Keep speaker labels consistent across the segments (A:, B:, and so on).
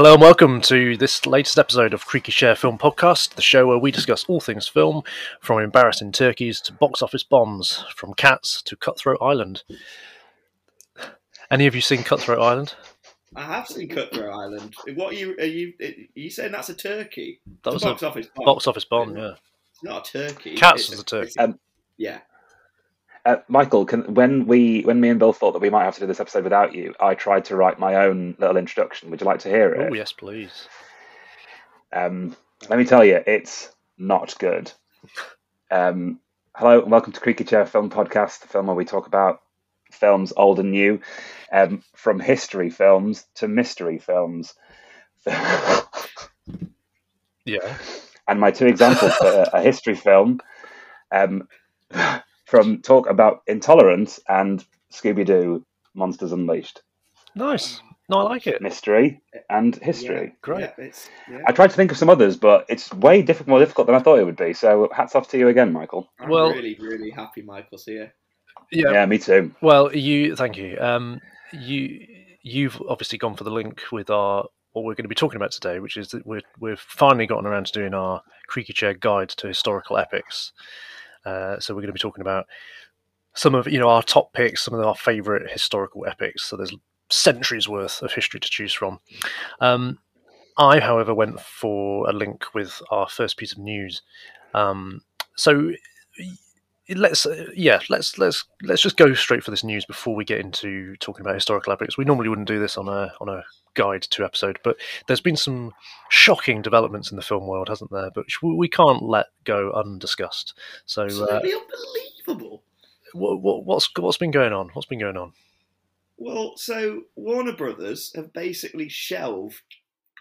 A: Hello and welcome to this latest episode of Creaky Chair Film Podcast, the show where we discuss all things film, from embarrassing turkeys to box office bombs, from cats to Cutthroat Island. Any of you seen Cutthroat Island?
B: I have seen Cutthroat Island. What are you? Are you? Are you saying that's a turkey?
A: That
B: It's
A: was
B: a box
A: a
B: office bomb.
A: box office bomb, yeah.
B: It's not a turkey.
A: Cats
B: It's
A: was a turkey.
C: Um,
B: yeah.
C: Uh, Michael, can, when we when me and Bill thought that we might have to do this episode without you, I tried to write my own little introduction. Would you like to hear it?
A: Oh, yes, please.
C: Um, let me tell you, it's not good. Um, hello and welcome to Creaky Chair Film Podcast, the film where we talk about films old and new, um, from history films to mystery films.
A: Yeah.
C: and my two examples for a history film, um, from talk about intolerance and Scooby Doo Monsters Unleashed.
A: Nice. No, I like it.
C: Mystery and history.
A: Great.
B: Yeah, it's, yeah.
C: I tried to think of some others, but it's way diff- more difficult than I thought it would be. So hats off to you again, Michael.
B: I'm
A: well-
B: really, really happy Michael's here.
A: Yeah.
C: Yeah, me too.
A: Well, you. Thank you. Um, you. You've obviously gone for the link with our what we're going to be talking about today, which is that we're we've finally gotten around to doing our Creaky Chair guide to historical epics. Uh, so we're going to be talking about some of you know our top picks, some of our favourite historical epics. So there's centuries worth of history to choose from. Um, I, however, went for a link with our first piece of news. Um, so let's yeah let's let's let's just go straight for this news before we get into talking about historical epics. We normally wouldn't do this on a on a guide to episode, but there's been some shocking developments in the film world, hasn't there? But we we can't let go undiscussed. So, uh,
B: unbelievable.
A: what, what, what's what's been going on? What's been going on?
B: Well, so Warner Brothers have basically shelved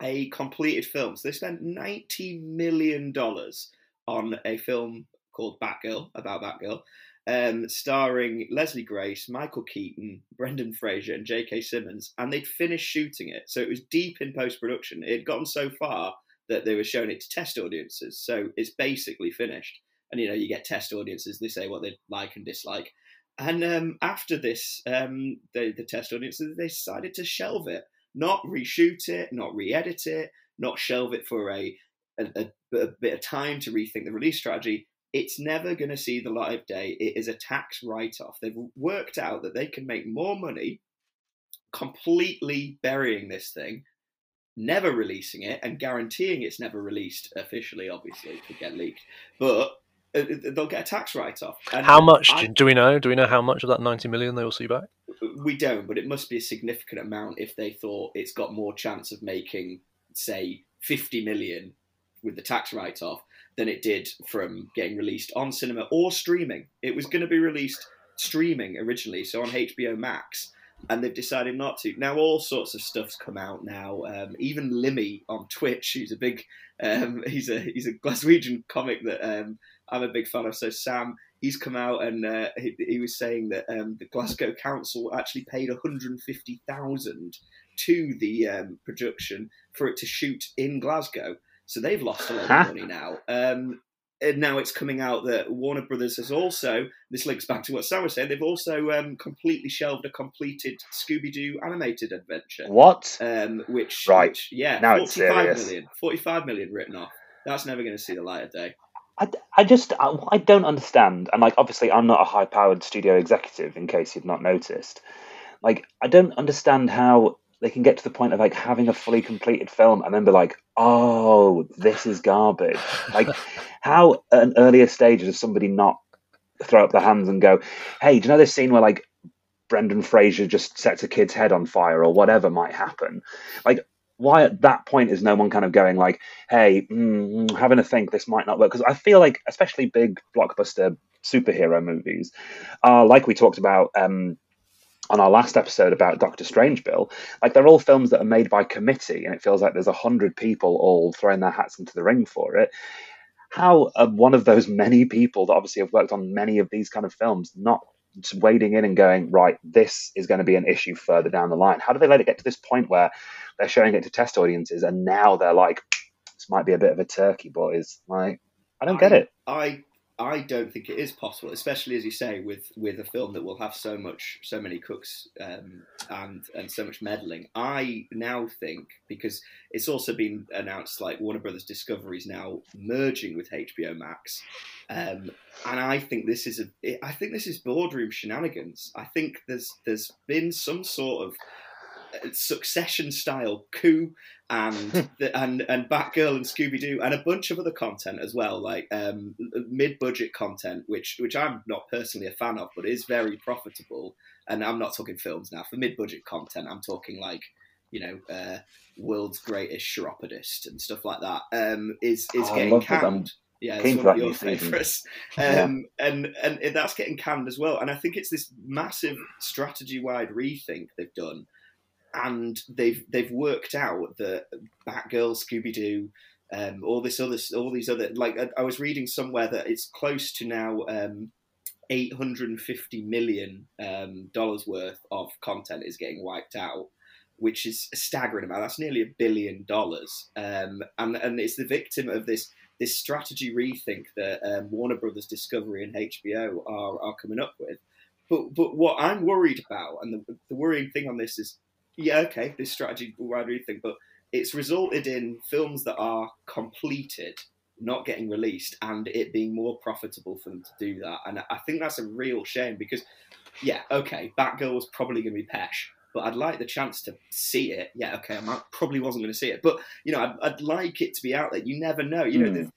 B: a completed film. So they spent ninety million dollars on a film called Batgirl about Batgirl, um, starring Leslie Grace, Michael Keaton, Brendan Fraser, and J.K. Simmons, and they'd finished shooting it. So it was deep in post production. It had gotten so far that they were showing it to test audiences. So it's basically finished. And you know, you get test audiences; they say what they like and dislike. And um, after this, um, the, the test audiences they decided to shelve it, not reshoot it, not re-edit it, not shelve it for a a, a, a bit of time to rethink the release strategy. It's never going to see the light of day. It is a tax write-off. They've worked out that they can make more money completely burying this thing, never releasing it, and guaranteeing it's never released officially. Obviously, it could get leaked, but uh, they'll get a tax write-off.
A: How much
B: I-
A: do, we know? Do we know how much of that ninety million they will see back?
B: we don't, but it must be a significant amount if they thought it's got more chance of making, say, 50 million with the tax write off than it did from getting released on cinema or streaming. It was going to be released streaming originally, so on HBO Max, and they've decided not to. Now, all sorts of stuff's come out now. Um, even Limmy on Twitch, who's a big, um, he's a he's a Glaswegian comic that um, I'm a big fan of. So Sam, he's come out and uh, he, he was saying that um, the Glasgow Council actually paid 150,000 to the um, production for it to shoot in Glasgow. So they've lost a lot
C: Huh?
B: of money now. Um, and now it's coming out that Warner Brothers has also, this links back to what Sam was saying, they've also um, completely shelved a completed Scooby Doo animated adventure.
C: What?
B: Um, which,
C: Right.
B: which, yeah,
C: Now it's
B: 45
C: serious.
B: million, 45 million written off. That's never going to see the light of day.
C: I, I just I, I don't understand, and like obviously I'm not a high-powered studio executive. In case you've not noticed, like I don't understand how they can get to the point of like having a fully completed film and then be like, oh, this is garbage. Like how at an earlier stage does somebody not throw up their hands and go, hey, do you know this scene where like Brendan Fraser just sets a kid's head on fire or whatever might happen? Like why at that point is no one kind of going like, hey, mm, having a think this might not work? Because I feel like, especially big blockbuster superhero movies, are like we talked about um, on our last episode about Doctor Strange, Bill. Like they're all films that are made by committee, and it feels like there's a hundred people all throwing their hats into the ring for it. How are one of those many people that obviously have worked on many of these kind of films not wading in and going, right, this is going to be an issue further down the line? How do they let it get to this point where they're showing it to test audiences and now they're like, this might be a bit of a turkey, boys? Like, I don't get it.
B: I I don't think it is possible, especially as you say, with with a film that will have so much, so many cooks um, and and so much meddling. I now think because it's also been announced, like Warner Brothers Discovery is now merging with HBO Max, um, and I think this is a, I think this is boardroom shenanigans. I think there's there's been some sort of Succession style coup and the, and and Batgirl and Scooby Doo and a bunch of other content as well, like um, mid budget content, which which I'm not personally a fan of, but is very profitable. And I'm not talking films now. For mid budget content, I'm talking like you know uh, world's greatest chiropodist and stuff like that. Um, is is oh, getting canned. Yeah, it's one of your favourites, um, yeah. and and that's getting canned as well. And I think it's this massive strategy wide rethink they've done and they've they've worked out that Batgirl, Scooby Doo, um, all this other, all these other, like I, I, was reading somewhere that it's close to now um, 850 million um, dollars worth of content is getting wiped out, which is a staggering amount. That's nearly a billion dollars, um, and and it's the victim of this this strategy rethink that um, Warner Brothers Discovery and HBO are are coming up with. But but what I'm worried about, and the, the worrying thing on this is yeah, okay, this strategy wide rethink, but it's resulted in films that are completed not getting released and it being more profitable for them to do that. And I think that's a real shame because, yeah, okay, Batgirl was probably going to be Pesh, but I'd like the chance to see it. Yeah, okay, I might, probably wasn't going to see it, but you know, I'd, I'd, like it to be out there. You never know. You know, mm.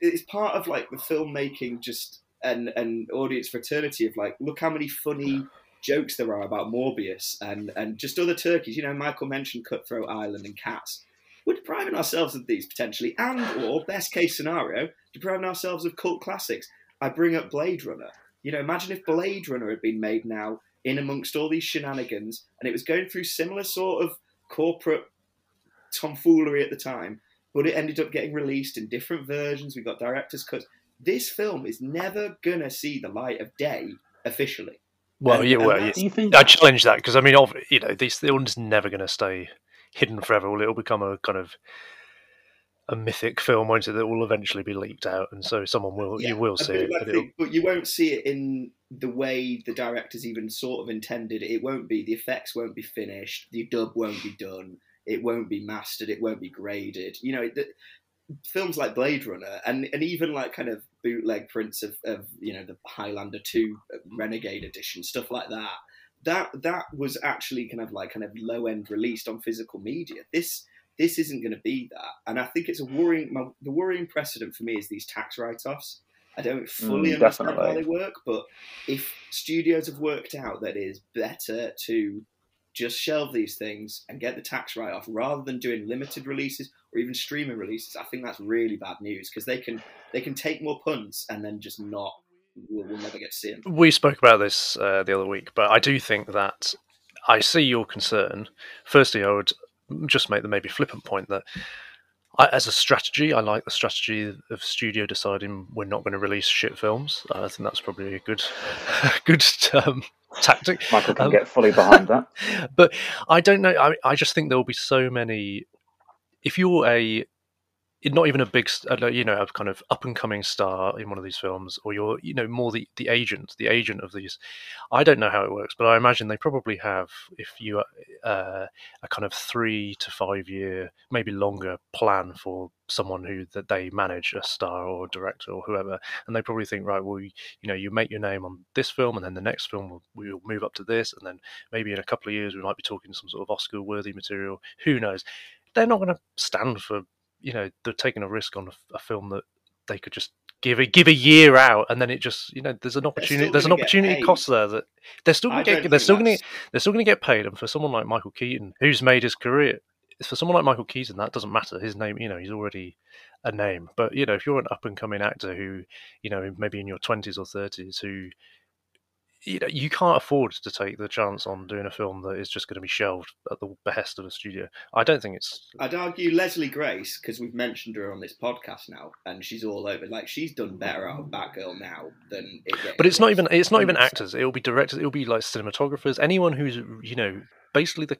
B: it's part of like the filmmaking just and and audience fraternity of like, look how many funny jokes there are about Morbius and, and just other turkeys. You know, Michael mentioned Cutthroat Island and Cats. We're depriving ourselves of these potentially, and or best case scenario, depriving ourselves of cult classics. I bring up Blade Runner. You know, imagine if Blade Runner had been made now in amongst all these shenanigans, and it was going through similar sort of corporate tomfoolery at the time, but it ended up getting released in different versions. We got director's cuts. This film is never gonna see the light of day officially.
A: Well, and, yeah, well, yeah. you think I challenge that because I mean, you know, these films never going to stay hidden forever. It'll become a kind of a mythic film, won't it? That will eventually be leaked out, and so someone will yeah, you will see it,
B: but, but, you won't see it in the way the directors even sort of intended. It won't be the effects won't be finished, the dub won't be done, it won't be mastered, it won't be graded. You know, the, films like Blade Runner and and even like kind of bootleg prints of, of you know the Highlander two Renegade edition stuff like that. That that was actually kind of like kind of low end released on physical media. This this isn't going to be that, and I think it's a worrying. My, the worrying precedent for me is these tax write offs. I don't fully mm, understand how they work, but if studios have worked out that it is better to just shelve these things and get the tax write off rather than doing limited releases or even streaming releases, I think that's really bad news because they can they can take more punts and then just not we'll, we'll never get to see them.
A: We spoke about this uh, the other week, but I do think that I see your concern. Firstly, I would just make the maybe flippant point that I, as a strategy, I like the strategy of studio deciding we're not going to release shit films. I think that's probably a good, good um, tactic.
C: Michael can um, get fully behind that.
A: But I don't know. I, I just think there will be so many. If you're a not even a big, you know, a kind of up and coming star in one of these films, or you're, you know, more the, the agent, the agent of these. I don't know how it works, but I imagine they probably have, if you uh, a kind of three to five year, maybe longer plan for someone who that they manage, a star or a director or whoever, and they probably think, right, well, you, know, you make your name on this film, and then the next film will we'll move up to this, and then maybe in a couple of years we might be talking some sort of Oscar-worthy material. Who knows? They're not going to stand for you know they're taking a risk on a, a, film that they could just give a give a year out and then it just you know there's an opportunity there's an opportunity cost there that they're still to get they're still going to they're still going to get paid and for someone like Michael Keaton who's made his career for someone like Michael Keaton that doesn't matter. His name you know he's already a name. But you know if you're an up and coming actor who you know maybe in your 20s or 30s who you know you can't afford to take the chance on doing a film that is just going to be shelved at the behest of a studio. I don't think it's.
B: I'd argue Leslie Grace because we've mentioned her on this podcast now, and she's all over. Like she's done better out of Batgirl now than.
A: It but it's not even. It's not even actors. It'll be directors. It'll be like cinematographers. Anyone who's you know basically the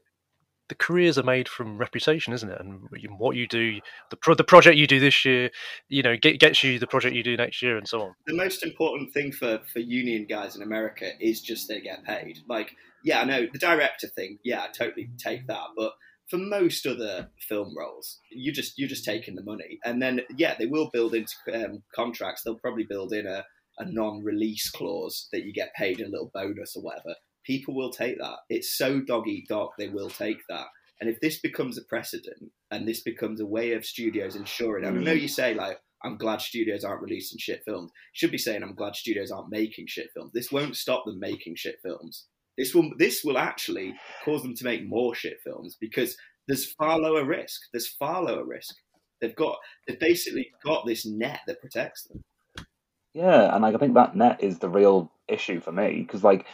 A: the careers are made from reputation, isn't it? And what you do, the pro- the project you do this year, you know, get, gets you the project you do next year, and so on.
B: The most important thing for for union guys in America is just they get paid. Like, yeah, I know the director thing. Yeah, I totally take that, but for most other film roles, you just you're just taking the money, and then yeah, they will build into um, contracts. They'll probably build in a a non-release clause that you get paid a little bonus or whatever people will take that. It's so dog eat dog, they will take that. And if this becomes a precedent and this becomes a way of studios ensuring, and I know mm. you say like, I'm glad studios aren't releasing shit films. should be saying I'm glad studios aren't making shit films. This won't stop them making shit films. This will this will actually cause them to make more shit films because there's far lower risk. There's far lower risk. They've got they've basically got this net that protects them.
C: Yeah, and like I think that net is the real issue for me because like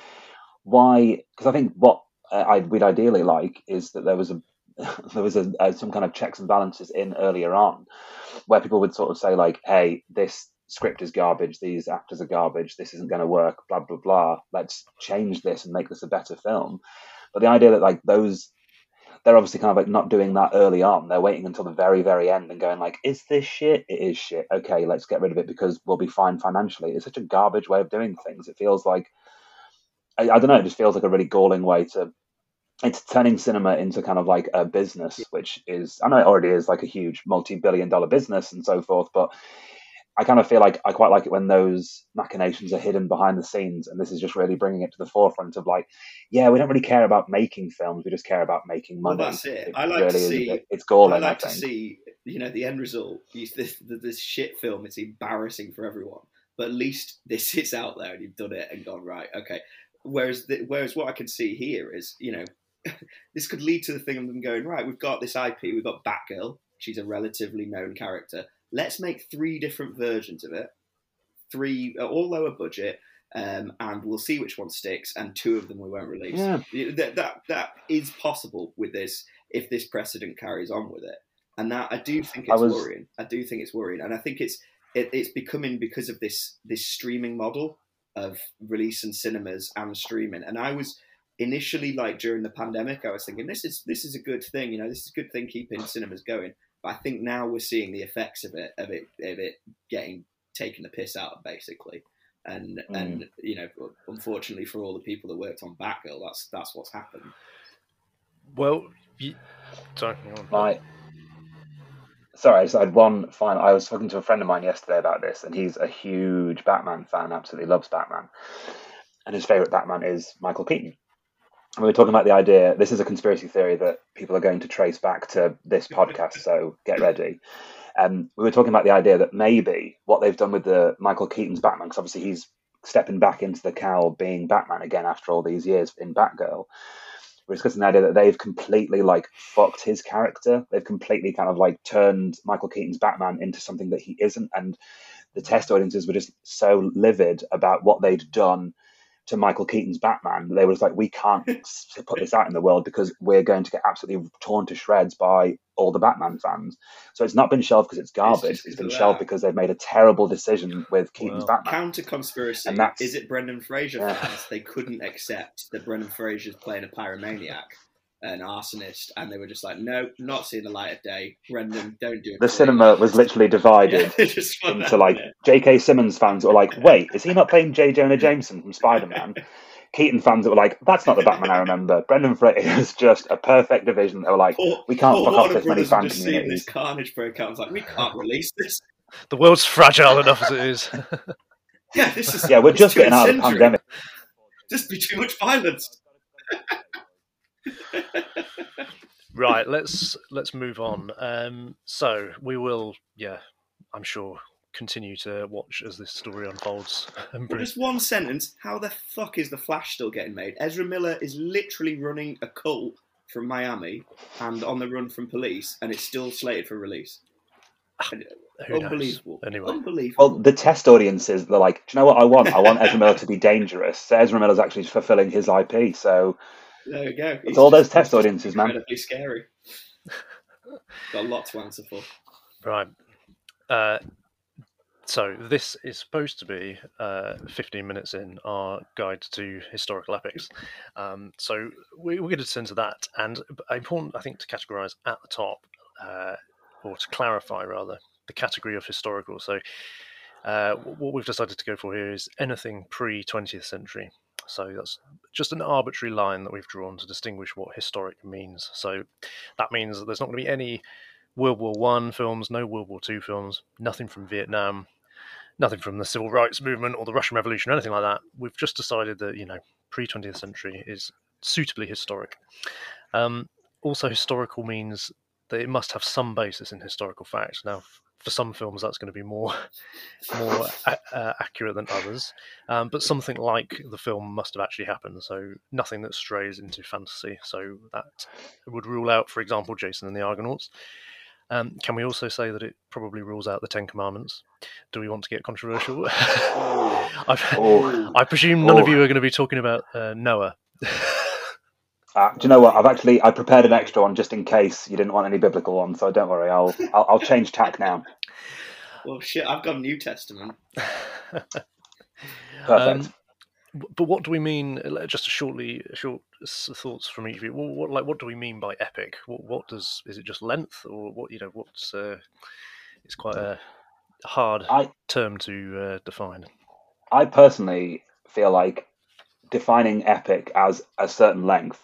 C: why? Because I think what uh, I we'd ideally like is that there was a there was a, a, some kind of checks and balances in earlier on, where people would sort of say like, "Hey, this script is garbage. These actors are garbage. This isn't going to work. Blah blah blah. Let's change this and make this a better film." But the idea that like those they're obviously kind of like not doing that early on. They're waiting until the very, very end and going like, "Is this shit? It is shit. Okay, let's get rid of it because we'll be fine financially." It's such a garbage way of doing things. It feels like I, I, don't know. It just feels like a really galling way to. It's turning cinema into kind of like a business, which is I know it already is like a huge multi-billion-dollar business and so forth, but I kind of feel like I quite like it when those machinations are hidden behind the scenes, and this is just really bringing it to the forefront of like, yeah, we don't really care about making films; we just care about making money.
B: Well, that's it. it I like really to see. Is,
C: it's galling. I
B: like
C: I
B: to see, you know, the end result. This this shit film. It's embarrassing for everyone, but at least this is out there, and you've done it and gone right. Okay, Whereas, the, whereas what I can see here is, you know, this could lead to the thing of them going right. We've got this IP. We've got Batgirl. She's a relatively known character. Let's make three different versions of it. Three, uh, all lower budget, um, and we'll see which one sticks. And two of them we won't release.
C: Yeah.
B: That that that is possible with this if this precedent carries on with it. And that I do think it's I was... worrying. I do think it's worrying, and I think it's it, it's becoming because of this this streaming model of release releasing cinemas and streaming. And I was initially like during the pandemic, I was thinking this is this is a good thing, you know, this is a good thing keeping cinemas going. But I think now we're seeing the effects of it of it of it getting taken the piss out of basically. And mm. and you know, unfortunately for all the people that worked on Batgirl, that's that's what's happened.
A: Well, you, sorry,
C: my sorry, I just had one final. I was talking to a friend of mine yesterday about this, and he's a huge Batman fan, absolutely loves Batman. And his favorite Batman is Michael Keaton. And we were talking about the idea this is a conspiracy theory that people are going to trace back to this podcast, so get ready. Um, we were talking about the idea that maybe what they've done with the Michael Keaton's Batman, because obviously he's stepping back into the cowl being Batman again after all these years in Batgirl we're discussing the idea that they've completely like fucked his character. They've completely kind of like turned Michael Keaton's Batman into something that he isn't, and the test audiences were just so livid about what they'd done to Michael Keaton's Batman. They were just like, we can't put this out in the world because we're going to get absolutely torn to shreds by all the Batman fans. So it's not been shelved because it's garbage. it's, it's been shelved because they've made a terrible decision with Keaton's well, Batman.
B: Counter conspiracy. And that's, is it Brendan Fraser yeah. fans? They couldn't accept that Brendan Fraser's playing a pyromaniac an arsonist, and they were just like, "No, not seeing the light of day." Brendan, don't do it.
C: The cinema was literally divided yeah, into like J.K. Simmons fans were like, "Wait, is he not playing J. Jonah Jameson from Spider Man?" Keaton fans that were like, "That's not the Batman I remember." Brendan Fraser is just a perfect division. They were like, "We can't fuck off this many fan communities."
B: This carnage break out. I was like, "We can't release this."
A: The world's fragile enough as it is.
B: yeah, this is.
C: Yeah, we're just getting out of the pandemic.
B: Just be too much violence
A: right, let's let's move on. Um, so we will, yeah, I'm sure continue to watch as this story unfolds.
B: well, just one sentence: How the fuck is the Flash still getting made? Ezra Miller is literally running a cult from Miami and on the run from police, and it's still slated for release.
A: Who Unbelievable. Knows? Anyway.
B: Unbelievable.
C: Well, the test audiences, they're like, do you know what I want? I want Ezra Miller to be dangerous. So Ezra Miller's actually fulfilling his IP. So
B: there we go.
C: It's all those test audiences, man.
B: Incredibly scary. Got a lot to answer for.
A: Right. Uh, so this is supposed to be uh, 15 minutes in our guide to historical epics. Um, so we, are going to turn to that, and important, I think, to categorise at the top, uh, or to clarify rather, the category of historical. So uh, what we've decided to go for here is anything pre 20th century. So that's just an arbitrary line that we've drawn to distinguish what historic means. So that means that there's not going to be any World War One films, no World War Two films, nothing from Vietnam, nothing from the civil rights movement or the Russian Revolution or anything like that. We've just decided that you know pre 20th century is suitably historic. Um, also, historical means that it must have some basis in historical fact. Now, for some films that's going to be more more uh, accurate than others um, but something like the film must have actually happened so nothing that strays into fantasy so that would rule out for example jason and the argonauts um, can we also say that it probably rules out the Ten Commandments? Do we want to get controversial? oh. I presume none oh. of you are going to be talking about uh, Noah.
C: Uh, do you know what? I've actually I prepared an extra one just in case you didn't want any biblical ones. So don't worry, I'll I'll, I'll change tack now.
B: Well, shit, I've got New Testament.
C: Perfect. Um,
A: but what do we mean? Just shortly, short thoughts from each of you. What, what, like, what do we mean by epic? What, what does is it just length, or what? You know, what's uh, it's quite a hard I, term to uh, define.
C: I personally feel like defining epic as a certain length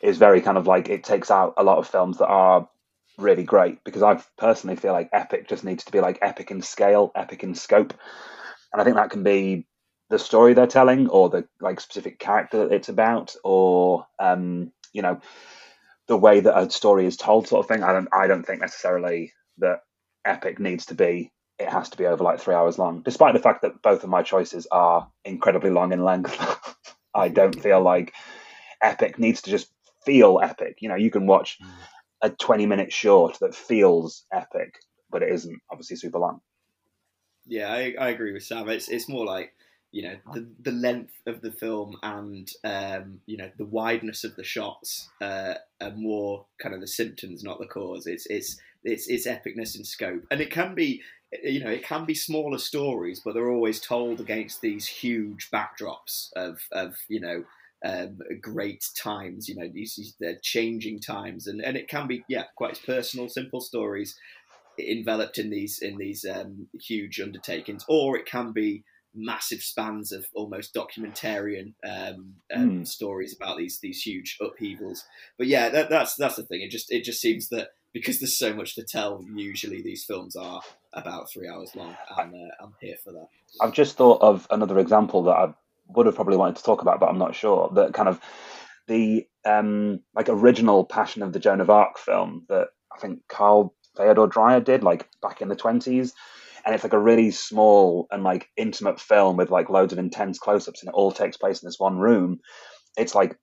C: is very kind of like it takes out a lot of films that are really great because I personally feel like epic just needs to be like epic in scale, epic in scope, and I think that can be the story they're telling or the like specific character that it's about or um, you know the way that a story is told sort of thing. I don't I don't think necessarily that epic needs to be it has to be over like three hours long, despite the fact that both of my choices are incredibly long in length. I don't feel like epic needs to just feel epic. You know, you can watch mm. a 20 minute short that feels epic, but it isn't obviously super long.
B: Yeah, I, I agree with Sam. It's it's more like you know the the length of the film and um, you know the wideness of the shots uh, are more kind of the symptoms, not the cause. It's it's it's it's epicness in scope, and it can be you know it can be smaller stories, but they're always told against these huge backdrops of of you know um, great times. You know, these they're changing times, and, and it can be yeah quite personal, simple stories enveloped in these in these um, huge undertakings, or it can be massive spans of almost documentarian um, um, mm. stories about these these huge upheavals. But yeah, that, that's that's the thing. It just it just seems that because there's so much to tell, usually these films are about three hours long, and uh, I'm here for that.
C: I've just thought of another example that I would have probably wanted to talk about, but I'm not sure. That kind of the um, like original Passion of the Joan of Arc film that I think Carl Theodor Dreyer did, like back in the twenties, and it's like a really small and like intimate film with like loads of intense close-ups, and it all takes place in this one room. It's like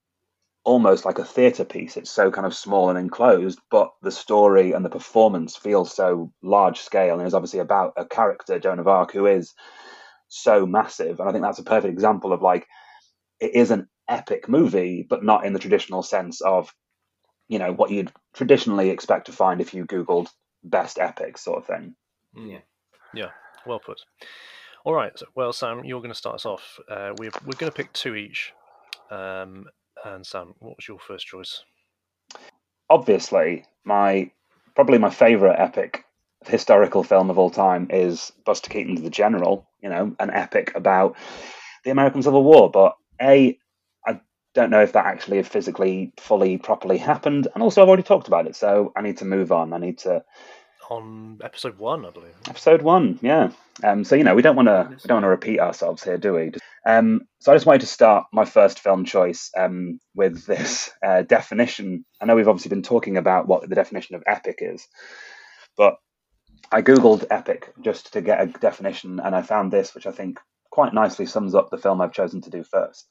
C: almost like a theatre piece. It's so kind of small and enclosed, but the story and the performance feels so large scale, and it's obviously about a character, Joan of Arc, who is so massive. And I think that's a perfect example of like it is an epic movie, but not in the traditional sense of, you know, what you'd traditionally expect to find if you Googled best epic sort of thing.
A: Mm. Yeah. Yeah. Well put. All right. Well, Sam, you're going to start us off. Uh, we're we're going to pick two each. Um, and Sam, what was your first choice?
C: Obviously, my probably my favorite epic historical film of all time is Buster Keaton's The General, you know, an epic about the American Civil War. But A, I don't know if that actually physically, fully, properly happened. And also, I've already talked about it, so I need to move on. I need to.
A: On episode one, I believe.
C: Episode one, yeah. Um, so you know, we don't want to we don't want to repeat ourselves here, do we? Um, so I just wanted to start my first film choice um, with this uh, definition. I know we've obviously been talking about what the definition of epic is, but I googled epic just to get a definition, and I found this, which I think quite nicely sums up the film I've chosen to do first.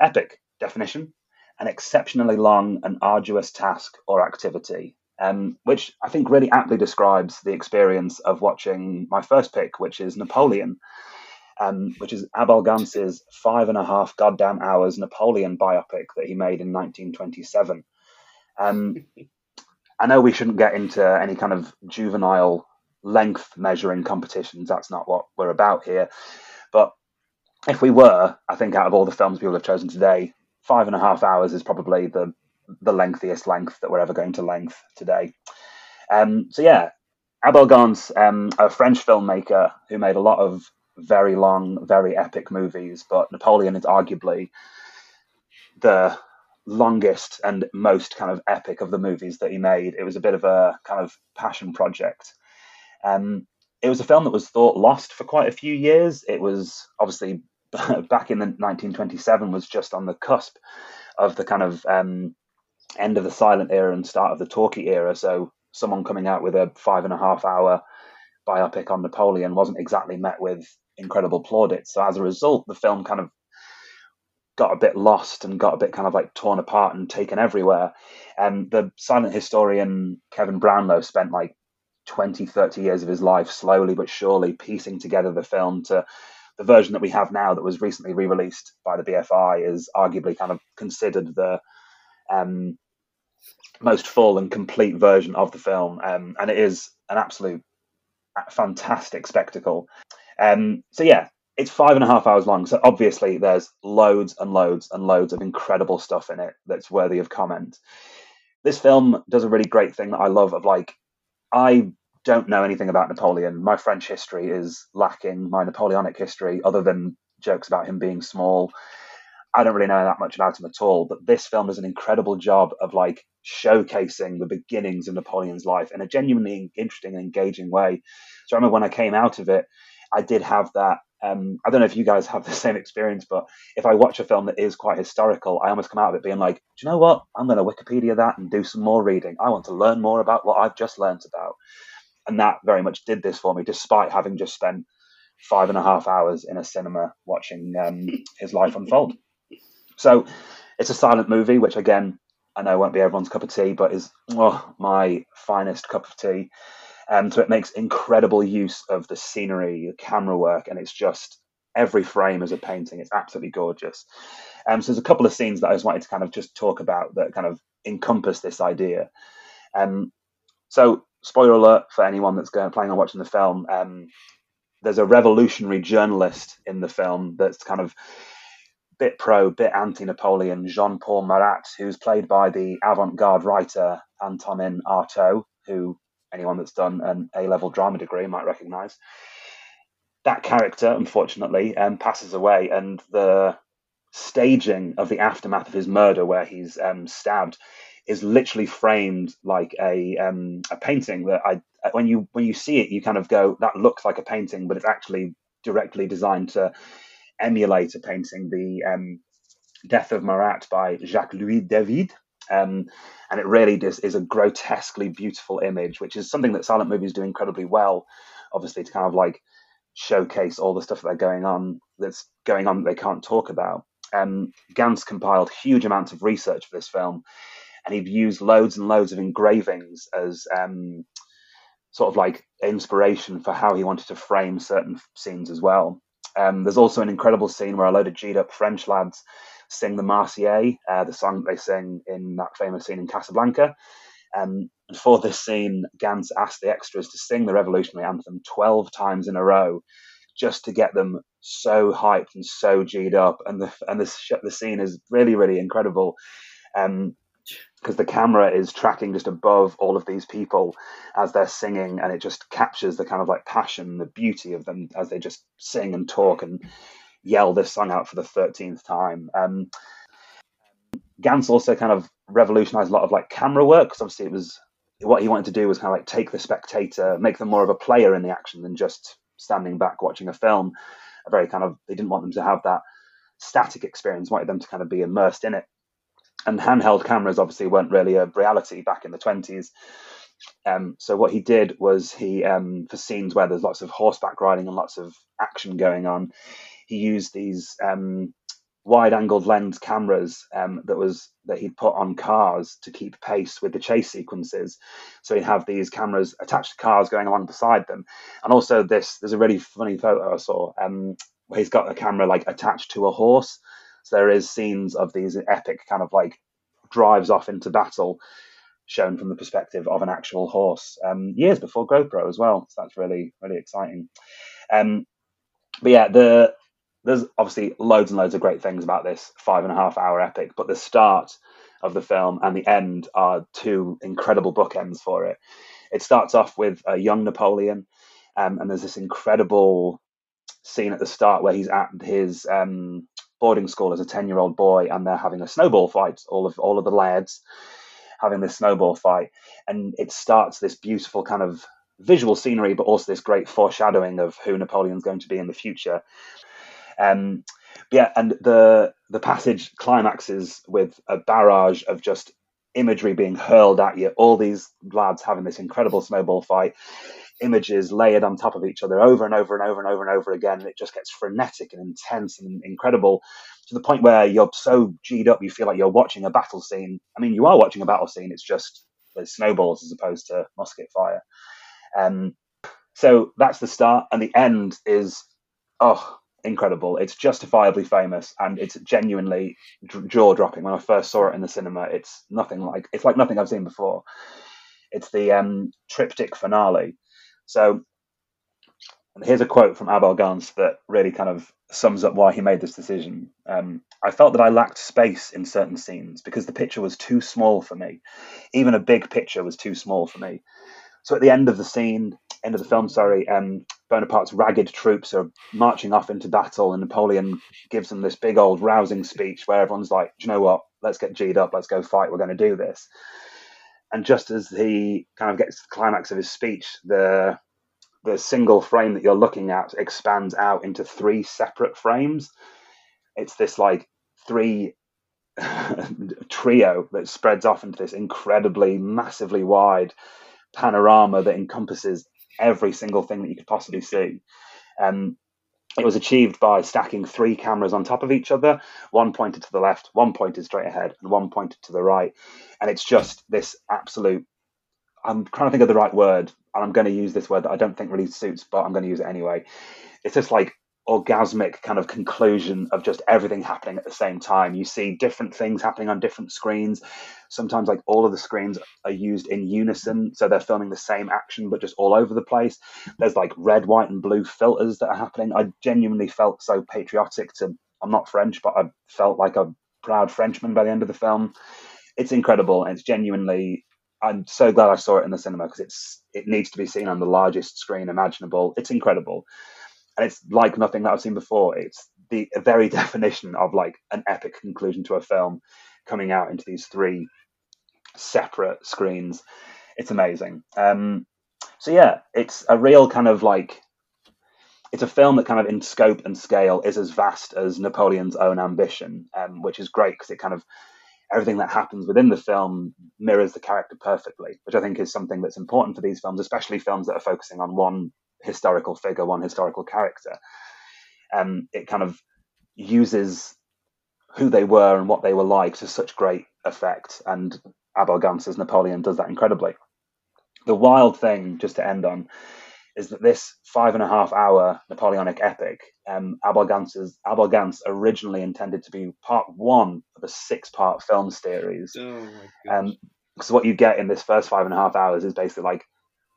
C: Epic definition: an exceptionally long and arduous task or activity, um, which I think really aptly describes the experience of watching my first pick, which is Napoleon, um, which is Abel Gance's five and a half goddamn hours Napoleon biopic that he made in 1927. Um, I know we shouldn't get into any kind of juvenile length measuring competitions. That's not what we're about here. But if we were, I think out of all the films people have chosen today, five and a half hours is probably the the lengthiest length that we're ever going to length today. Um, so yeah, Abel Gance, um, a French filmmaker who made a lot of very long, very epic movies, but Napoleon is arguably the longest and most kind of epic of the movies that he made. It was a bit of a kind of passion project. Um, it was a film that was thought lost for quite a few years. It was obviously back in the 1927 was just on the cusp of the kind of um, end of the silent era and start of the talkie era. So someone coming out with a five and a half hour biopic on Napoleon wasn't exactly met with incredible plaudits. So as a result, the film kind of got a bit lost and got a bit kind of like torn apart and taken everywhere. And the silent historian Kevin Brownlow spent like 20, 30 years of his life slowly but surely piecing together the film to the version that we have now that was recently re-released by the BFI is arguably kind of considered the um, most full and complete version of the film, um, and it is an absolute fantastic spectacle. Um, so yeah, it's five and a half hours long. So obviously, there's loads and loads and loads of incredible stuff in it that's worthy of comment. This film does a really great thing that I love. Of like, I don't know anything about Napoleon. My French history is lacking. My Napoleonic history, other than jokes about him being small, I don't really know that much about him at all. But this film does an incredible job of like showcasing the beginnings of Napoleon's life in a genuinely interesting and engaging way. So I remember when I came out of it, I did have that. Um, I don't know if you guys have the same experience, but if I watch a film that is quite historical, I almost come out of it being like, do you know what? I'm going to Wikipedia that and do some more reading. I want to learn more about what I've just learned about and that very much did this for me, despite having just spent five and a half hours in a cinema watching um, his life unfold. So it's a silent movie, which again I know won't be everyone's cup of tea, but is oh, my finest cup of tea. Um, so it makes incredible use of the scenery, the camera work, and it's just every frame is a painting. It's absolutely gorgeous. Um, so there's a couple of scenes that I just wanted to kind of just talk about that kind of encompass this idea. Um, so spoiler alert for anyone that's going planning on watching the film. Um, there's a revolutionary journalist in the film that's kind of bit pro, bit anti-Napoleon, Jean-Paul Marat, who's played by the avant-garde writer Antonin Artaud, who anyone that's done an A-level drama degree might recognise. That character, unfortunately, um, passes away, and the staging of the aftermath of his murder, where he's um, stabbed, is literally framed like a um, a painting that I when you when you see it you kind of go that looks like a painting but it's actually directly designed to emulate a painting the um, Death of Marat by Jacques Louis David um, and it really just is a grotesquely beautiful image which is something that silent movies do incredibly well obviously to kind of like showcase all the stuff that are going on that's going on that they can't talk about um, Gance compiled huge amounts of research for this film and he'd used loads and loads of engravings as um, sort of like inspiration for how he wanted to frame certain scenes as well. Um, there's also an incredible scene where a load of G'd up French lads sing the Marseillaise, uh, the song they sing in that famous scene in Casablanca. Um, and for this scene, Gance asked the extras to sing the revolutionary anthem 12 times in a row just to get them so hyped and so G'd up. And the, and the, the scene is really, really incredible. Um, because the camera is tracking just above all of these people as they're singing and it just captures the kind of like passion the beauty of them as they just sing and talk and yell this song out for the 13th time. Um, Gance also kind of revolutionized a lot of like camera work because obviously it was what he wanted to do was kind of like take the spectator make them more of a player in the action than just standing back watching a film. A very kind of they didn't want them to have that static experience wanted them to kind of be immersed in it. And handheld cameras obviously weren't really a reality back in the 20s. Um, so what he did was he, um, for scenes where there's lots of horseback riding and lots of action going on, he used these um, wide-angled lens cameras um, that was that he'd put on cars to keep pace with the chase sequences. So he'd have these cameras attached to cars going along beside them, and also this. There's a really funny photo I saw um, where he's got a camera like attached to a horse. So there is scenes of these epic kind of like drives off into battle shown from the perspective of an actual horse um, years before GoPro as well. So that's really really exciting. Um, but yeah, the there's obviously loads and loads of great things about this five and a half hour epic, but the start of the film and the end are two incredible bookends for it. It starts off with a young Napoleon, um, and there's this incredible scene at the start where he's at his um, boarding school as a 10 year old boy and they're having a snowball fight all of all of the lads having this snowball fight and it starts this beautiful kind of visual scenery but also this great foreshadowing of who napoleon's going to be in the future um, yeah and the the passage climaxes with a barrage of just imagery being hurled at you all these lads having this incredible snowball fight images layered on top of each other over and over and over and over and over again. And it just gets frenetic and intense and incredible to the point where you're so G'd up, you feel like you're watching a battle scene. I mean, you are watching a battle scene, it's just there's snowballs as opposed to musket fire. Um, so that's the start, and the end is, oh, incredible. It's justifiably famous, and it's genuinely jaw dropping. When I first saw it in the cinema, it's nothing like it's like nothing I've seen before. It's the um, triptych finale, so here's a quote from Abel Gance that really kind of sums up why he made this decision. Um, I felt that I lacked space in certain scenes because the picture was too small for me. Even a big picture was too small for me. So at the end of the scene, end of the film, sorry, um, Bonaparte's ragged troops are marching off into battle, and Napoleon gives them this big old rousing speech where everyone's like, "Do you know what? Let's get G'd up. Let's go fight. We're going to do this." and just as he kind of gets to the climax of his speech, the the single frame that you're looking at expands out into three separate frames. It's this like three trio that spreads off into this incredibly massively wide panorama that encompasses every single thing that you could possibly see. Um, it was achieved by stacking three cameras on top of each other, one pointed to the left, one pointed straight ahead, and one pointed to the right. And it's just this absolute. I'm trying to think of the right word, and I'm going to use this word that I don't think really suits, but I'm going to use it anyway. It's just like orgasmic kind of conclusion of just everything happening at the same time. You see different things happening on different screens. Sometimes, like all of the screens are used in unison, so they're filming the same action but just all over the place. There's like red, white, and blue filters that are happening. I genuinely felt so patriotic to. I'm not French, but I felt like a proud Frenchman by the end of the film. It's incredible, and it's genuinely. I'm so glad I saw it in the cinema because it's it needs to be seen on the largest screen imaginable. It's incredible and it's like nothing that I've seen before. It's the very definition of like an epic conclusion to a film coming out into these three separate screens. It's amazing. Um, so yeah, it's a real kind of like it's a film that kind of in scope and scale is as vast as Napoleon's own ambition, um, which is great because it kind of everything that happens within the film mirrors the character perfectly, which I think is something that's important for these films, especially films that are focusing on one historical figure, one historical character. Um, it kind of uses who they were and what they were like to such great effect. And Abel Gance's Napoleon does that incredibly. The wild thing, just to end on, is that this five and a half hour Napoleonic epic, um, Abel Gance's Abel Gance originally intended to be part one of a six part film series.
B: Oh my
C: um, so what you get in this first five and a half hours is basically like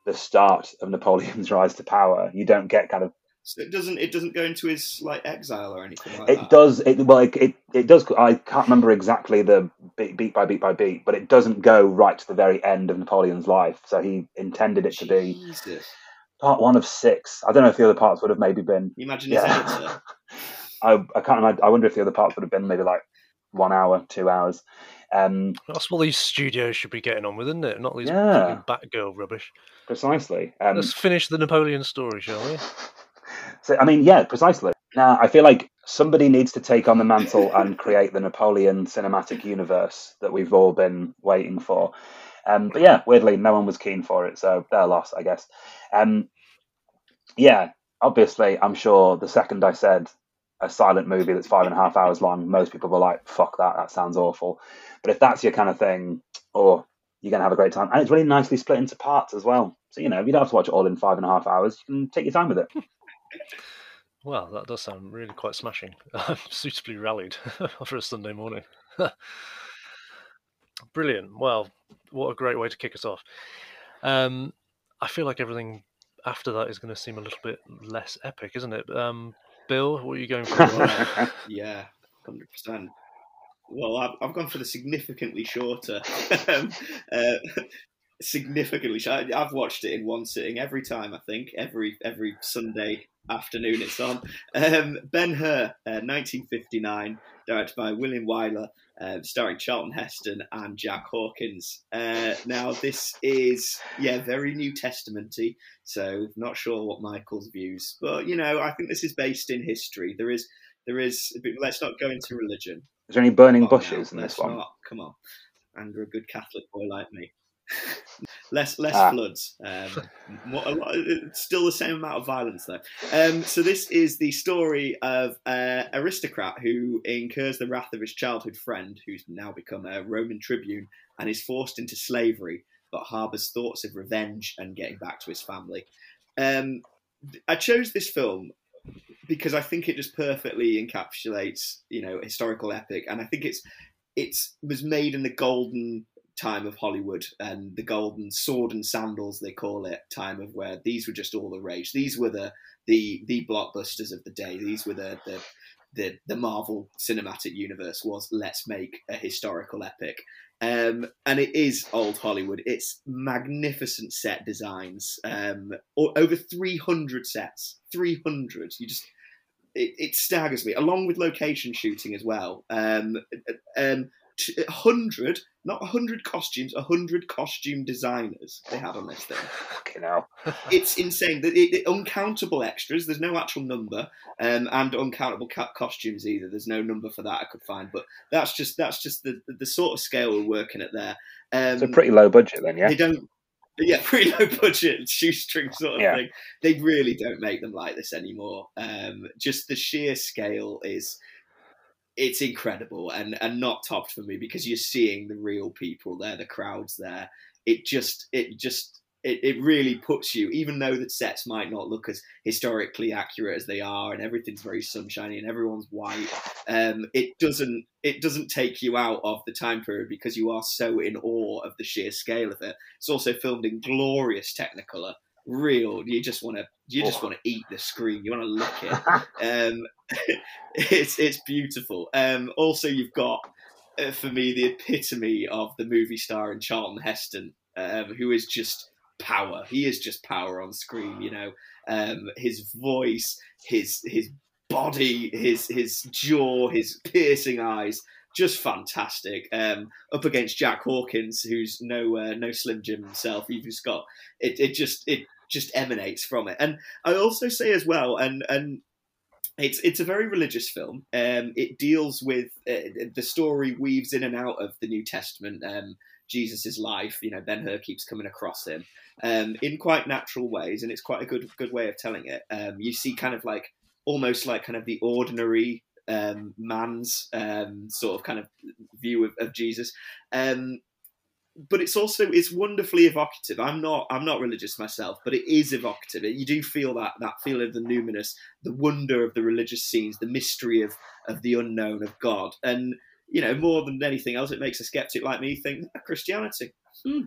C: the start of Napoleon's rise to power. You don't get kind of
B: so it doesn't it doesn't go into his like exile or anything like
C: it
B: that.
C: does it well it, it, it does i can't remember exactly the beat, beat by beat by beat but it doesn't go right to the very end of napoleon's life so he intended it to be part one of six i don't know if the other parts would have maybe been
B: You imagine his
C: Yeah.
B: editor.
C: I, I can't imagine i wonder if the other parts would have been maybe like one hour two hours um
A: That's what these studios should be getting on with, isn't it? Not these
C: Yeah.
A: fucking Batgirl rubbish.
C: Precisely um
A: Let's finish the Napoleon story, shall we?
C: So I mean, yeah, precisely. Now I feel like somebody needs to take on the mantle and create the Napoleon cinematic universe that we've all been waiting for. Um, but yeah, weirdly, no one was keen for it, so their loss, I guess. Um, yeah, obviously, I'm sure the second I said a silent movie that's five and a half hours long, most people were like, "Fuck that, that sounds awful." But if that's your kind of thing, or you're gonna have a great time, and it's really nicely split into parts as well. So you know, you don't have to watch it all in five and a half hours. You can take your time with it.
A: Well, that does sound really quite smashing. I'm suitably rallied for a Sunday morning. Brilliant. Well, what a great way to kick us off. Um, I feel like everything after that is going to seem a little bit less epic, isn't it? Um, Bill, what are you going for?
B: yeah, hundred percent. Well, I've, I've gone for the significantly shorter. um, uh, significantly. I've watched it in one sitting every time. I think every every Sunday afternoon it's on. Um, ben Hur, uh, 1959, directed by William Wyler, uh, starring Charlton Heston and Jack Hawkins. Uh, now this is yeah very New Testamenty, so not sure what Michael's views, but you know I think this is based in history. There is there is. let's not go into religion.
C: Is there any burning bushes now. in
B: let's
C: this one?
B: Not, come on, and you're a good Catholic boy like me. Less less ah. floods. Um, more, lot, still the same amount of violence though. Um, so this is the story of an aristocrat who incurs the wrath of his childhood friend, who's now become a Roman tribune and is forced into slavery, but harbours thoughts of revenge and getting back to his family. Um, I chose this film because I think it just perfectly encapsulates, you know, historical epic, and I think it's it's was made in the golden time of Hollywood and the golden sword and sandals they call it time of where these were just all the rage. These were the the the blockbusters of the day. These were the the the, the Marvel Cinematic Universe was let's make a historical epic. Um, and it is old Hollywood. It's magnificent set designs. Um, over 300 sets. 300. You just it, it, staggers me, along with location shooting as well. Um, um, 100, not 100 costumes, 100 costume designers they had on this thing.
C: Fucking hell.
B: it's insane. It, it, uncountable extras. There's no actual number, um, and uncountable costumes either. There's no number for that I could find, but that's just that's just the the sort of scale we're working at there. Um,
C: it's a pretty low budget then, yeah.
B: They don't. Yeah, pretty low budget, shoestring sort of yeah. thing. They really don't make them like this anymore. Um, just the sheer scale is it's incredible and and not topped for me because you're seeing the real people there, the crowds there. It just it just it, it really puts you, even though the sets might not look as historically accurate as they are, and everything's very sunshiny and everyone's white. Um, it doesn't it doesn't take you out of the time period because you are so in awe of the sheer scale of it. It's also filmed in glorious Technicolor, real. You just want to you just oh. want to eat the screen. You want to lick it. um, it's it's beautiful. Um, also, you've got uh, for me the epitome of the movie star in Charlton Heston, um, who is just power. He is just power on screen. You know, um, his voice, his his body, his his jaw, his piercing eyes just fantastic. Um, up against Jack Hawkins, who's no uh, no Slim Jim himself. You've just got it. It just it just emanates from it. And I also say as well, and and it's it's a very religious film. Um, it deals with uh, the story weaves in and out of the New Testament. Um, Jesus's life, you know, Ben Hur keeps coming across him um, in quite natural ways, and it's quite a good good way of telling it. Um, you see, kind of like almost like kind of the ordinary um, man's um, sort of kind of view of, of Jesus. Um, but it's also it's wonderfully evocative. I'm not I'm not religious myself, but it is evocative. You do feel that that feeling of the numinous, the wonder of the religious scenes, the mystery of of the unknown of God, and you know more than anything else, it makes a skeptic like me think Christianity. Hmm,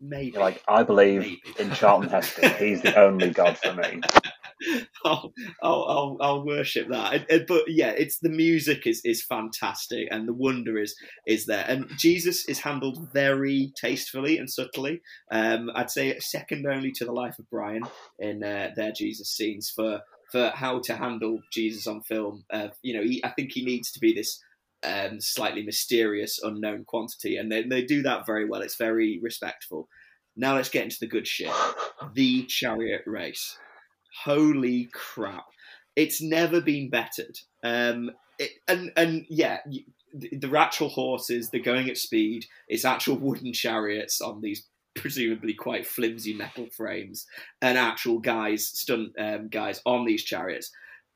B: maybe.
C: Like I believe maybe. in Charlton Heston. He's the only God for me.
B: I'll, I'll, I'll, worship that. But yeah, it's the music is is fantastic, and the wonder is is there. And Jesus is handled very tastefully and subtly. Um, I'd say second only to the life of Brian in uh, their Jesus scenes for for how to handle Jesus on film. Uh, you know, he, I think he needs to be this um, slightly mysterious, unknown quantity, and they, they do that very well. It's very respectful. Now let's get into the good shit. The chariot race holy crap, it's never been bettered. Um, it, and and yeah, the, actual horses, they're going at speed. It's actual wooden chariots on these presumably quite flimsy metal frames, and actual guys, stunt um, guys on these chariots,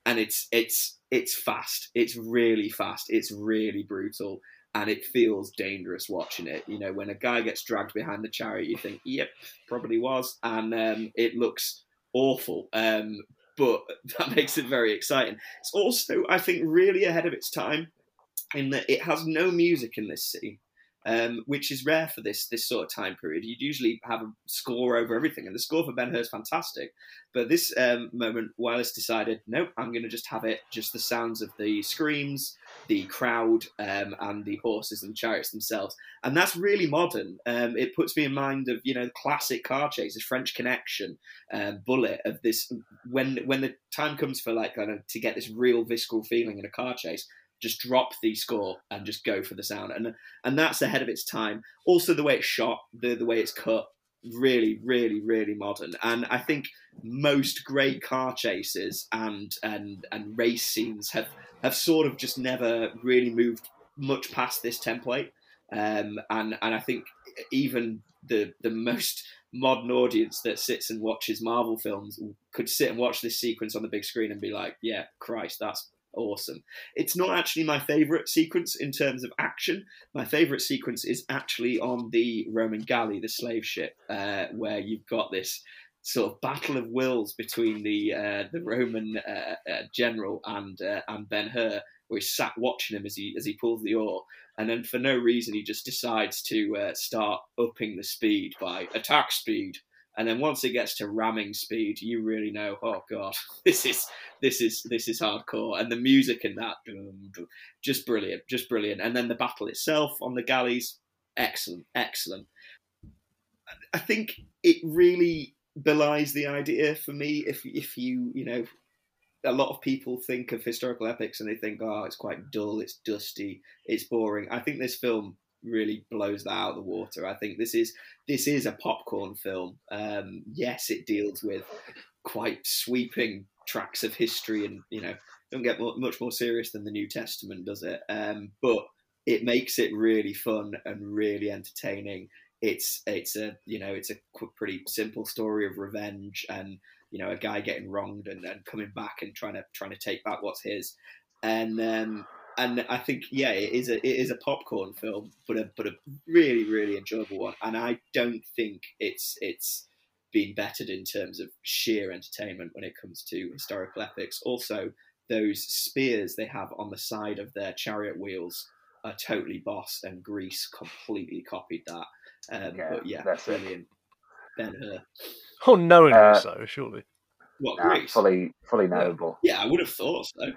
B: and it's it's it's fast. It's really fast. It's really brutal. And it feels dangerous watching it. You know, when a guy gets dragged behind the chariot, you think, "Yep, probably was," and um, it looks awful. Um, but that makes it very exciting. It's also, I think, really ahead of its time in that it has no music in this scene. Um, which is rare for this this sort of time period. You'd usually have a score over everything, and the score for Ben Hur is fantastic. But this um, moment, Welles decided, nope, I'm going to just have it just the sounds of the screams, the crowd, um, and the horses and chariots themselves, and that's really modern. Um, it puts me in mind of you know classic car chases, French Connection, uh, Bullitt, of this when when the time comes for like kind of to get this real visceral feeling in a car chase just drop the score and just go for the sound. And and that's ahead of its time. Also the way it's shot the the way it's cut really really really modern. And i think most great car chases and and and race scenes have have sort of just never really moved much past this template. Um, and and i think even the the most modern audience that sits and watches marvel films could sit and watch this sequence on the big screen and be like yeah christ that's awesome. It's not actually my favorite sequence in terms of action. My favorite sequence is actually on the Roman galley, the slave ship, uh, where you've got this sort of battle of wills between the uh, the Roman uh, uh general and uh, and Ben Hur, where he's sat watching him as he as he pulls the oar, and then for no reason he just decides to uh, start upping the speed by attack speed and then once it gets to ramming speed, you really know, oh god, this is this is this is hardcore. And the music in that, just brilliant, just brilliant. And then the battle itself on the galleys, excellent, excellent. I think it really belies the idea for me. If if you you know, a lot of people think of historical epics and they think, oh, it's quite dull, it's dusty, it's boring. I think this film really blows that out of the water. I think this is this is a popcorn film. Um, yes, it deals with quite sweeping tracks of history, and you know, don't get much more serious than the New Testament, does it? Um, but it makes it really fun and really entertaining. It's it's a you know it's a pretty simple story of revenge and you know a guy getting wronged and, and coming back and trying to trying to take back what's his. And um, and I think yeah, it is a it is a popcorn film, but a but a really really enjoyable one. And I don't think it's it's been bettered in terms of sheer entertainment when it comes to historical epics. Also, those spears they have on the side of their chariot wheels are totally boss, and Grease completely copied that. Um, yeah, but yeah, that's brilliant. Ben Hur.
A: Oh, knowingly uh, so, surely.
B: What nah, Grease?
C: Fully, fully knowable.
B: Yeah, I would have thought so.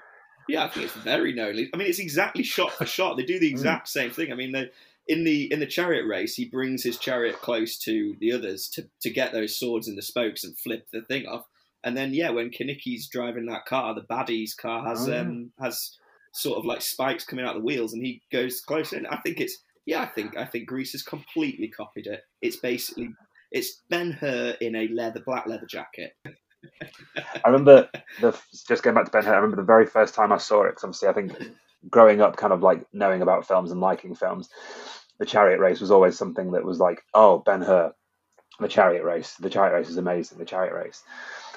B: Yeah, I think it's very knowingly. I mean, it's exactly shot for shot. They do the hmm. exact same thing. I mean, they, in the in the chariot race, he brings his chariot close to the others to to get those swords in the spokes and flip the thing off. And then, yeah, when Kenickie's driving that car, the baddie's car has oh. um, has sort of like spikes coming out the wheels, and he goes close in. I think it's yeah, I think I think Grease has completely copied it. It's basically it's Ben Hur in a leather black leather jacket.
C: I remember the just going back to Ben Hur. I remember the very first time I saw it. Because obviously, I think growing up, kind of like knowing about films and liking films, the chariot race was always something that was like, oh, Ben Hur, the chariot race. The chariot race is amazing. The chariot race.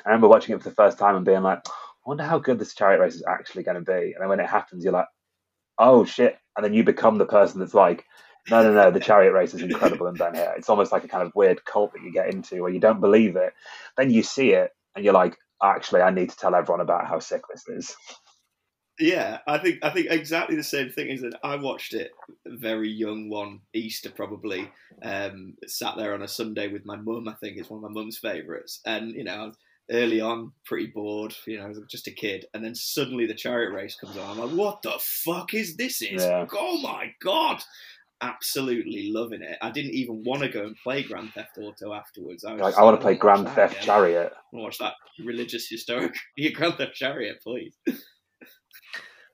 C: I remember watching it for the first time and being like, I wonder how good this chariot race is actually going to be. And then when it happens, you're like, oh shit! And then you become the person that's like, no, no, no. The chariot race is incredible in Ben Hur. It's almost like a kind of weird cult that you get into where you don't believe it. Then you see it and you're like, actually, I need to tell everyone about how sick this is.
B: Yeah, I think I think exactly the same thing is that I watched it very young one Easter probably. Um, sat there on a Sunday with my mum. I think it's one of my mum's favourites, and you know, early on pretty bored. You know, just a kid, and then suddenly the chariot race comes on. I'm like, what the fuck is this? Is yeah. oh my god! Absolutely loving it. I didn't even want to go and play Grand Theft Auto afterwards.
C: I, like, I want to play Grand Theft again. Chariot.
B: watch that religious historic yeah, Grand Theft Chariot, please.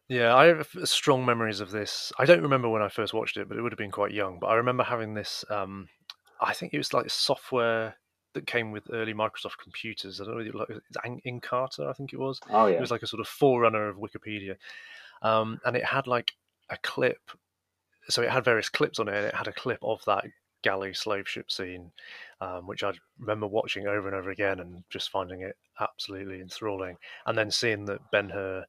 A: Yeah, I have strong memories of this. I don't remember when I first watched it, but it would have been quite young. But I remember having this. Um, I think it was like software that came with early Microsoft computers. I don't know, like Encarta, I think it was.
C: Oh yeah.
A: It was like a sort of forerunner of Wikipedia, um, and it had like a clip so it had various clips on it, and it had a clip of that galley slave ship scene, um, which I remember watching over and over again and just finding it absolutely enthralling. And then seeing that Ben Hur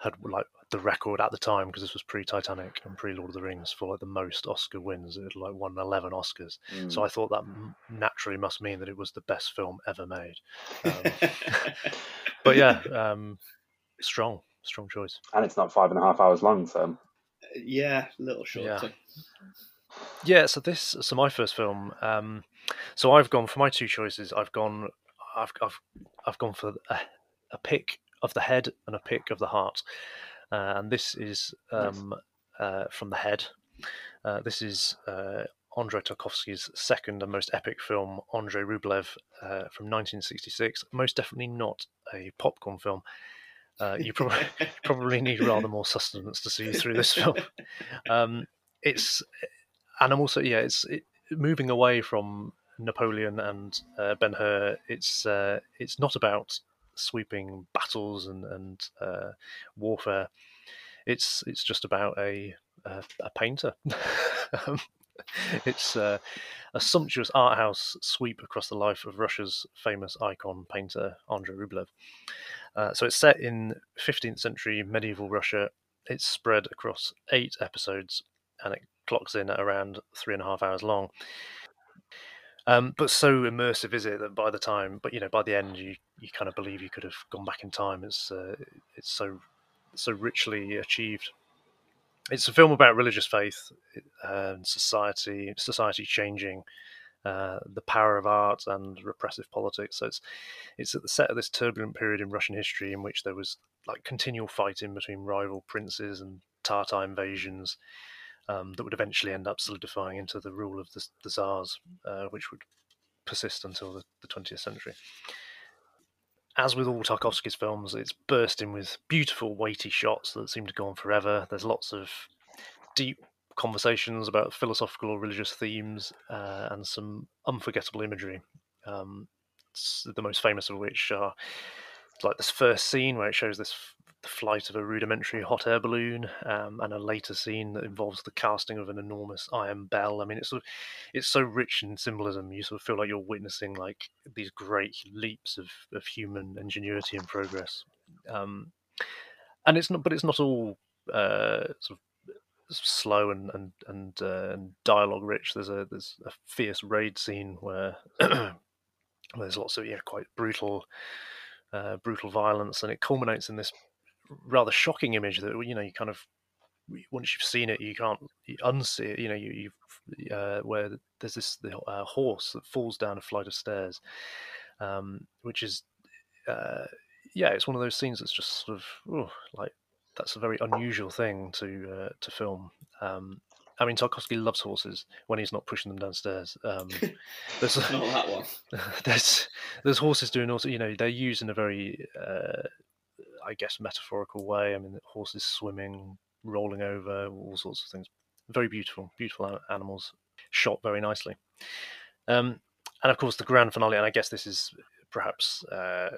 A: had like the record at the time because this was pre-Titanic and pre-Lord of the Rings for like the most Oscar wins. It had like won eleven Oscars, mm. so I thought that naturally must mean that it was the best film ever made. Um, but yeah, um, strong, strong choice.
C: And it's not five and a half hours long, so
B: yeah, a little shorter. Yeah.
A: Yeah, so this, so my first film. Um, so I've gone for my two choices. I've gone, I've, I've, I've gone for a, a pick of the head and a pick of the heart, uh, and this is um, uh, from the head. Uh, this is uh, Andrei Tarkovsky's second and most epic film, Andrei Rublev, uh, from 1966. Most definitely not a popcorn film. Uh, you probably probably need rather more sustenance to see you through this film. Um, it's and I'm also yeah, it's it, moving away from Napoleon and uh, Ben Hur. It's uh, it's not about sweeping battles and and uh, warfare. It's it's just about a a, a painter. um, it's uh, a sumptuous art house sweep across the life of Russia's famous icon painter Andrei Rublev. Uh, so it's set in 15th century medieval Russia. It's spread across eight episodes, and it clocks in at around three and a half hours long. Um, but so immersive is it that by the time, but you know, by the end, you you kind of believe you could have gone back in time. It's uh, it's so so richly achieved. It's a film about religious faith and society, society changing, uh, the power of art and repressive politics. So it's it's at the set of this turbulent period in Russian history in which there was like continual fighting between rival princes and Tartar invasions um, that would eventually end up solidifying into the rule of the, the Tsars, uh, which would persist until the, the 20th century. As with all Tarkovsky's films, it's bursting with beautiful, weighty shots that seem to go on forever. There's lots of deep conversations about philosophical or religious themes uh, and some unforgettable imagery. Um, the most famous of which are like this first scene where it shows this the flight of a rudimentary hot air balloon, um, and a later scene that involves the casting of an enormous iron bell. I mean, it's sort of, it's so rich in symbolism. You sort of feel like you're witnessing like these great leaps of, of human ingenuity and progress. Um, and it's not, but it's not all uh, sort of slow and and and, uh, and dialogue rich. There's a there's a fierce raid scene where there's lots of yeah quite brutal uh, brutal violence, and it culminates in this rather shocking image that you know you kind of once you've seen it you can't unsee it. You know you you uh, where there's this the, uh, horse that falls down a flight of stairs, um, which is uh, yeah it's one of those scenes that's just sort of oh, like that's a very unusual thing to uh, to film. Um, I mean, Tarkovsky loves horses when he's not pushing them downstairs. Um,
B: there's not that one.
A: There's there's horses doing also. You know, they're used in a very, uh, I guess, metaphorical way. I mean, horses swimming, rolling over, all sorts of things. Very beautiful, beautiful animals, shot very nicely. Um, and of course, the grand finale. And I guess this is perhaps uh,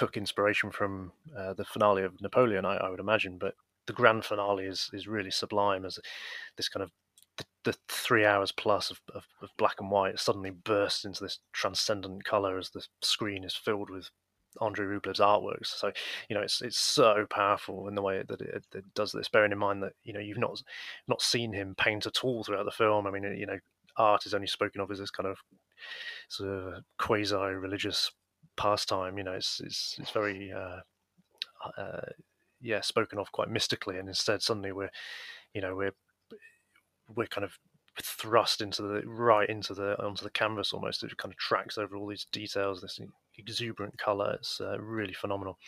A: took inspiration from uh, the finale of Napoleon, I, I, would imagine. But the grand finale is is really sublime as this kind of the, the three hours plus of, of, of, black and white suddenly bursts into this transcendent color as the screen is filled with Andrei Rublev's artworks. So you know it's it's so powerful in the way that it, it, does this. Bearing in mind that you know you've not not seen him paint at all throughout the film. I mean you know art is only spoken of as this kind of sort of quasi religious pastime. You know, it's it's it's very uh, uh, yeah spoken of quite mystically, and instead suddenly we're you know we're we're kind of thrust into the right into the onto the canvas almost. It kind of tracks over all these details, this exuberant color. It's uh, really phenomenal.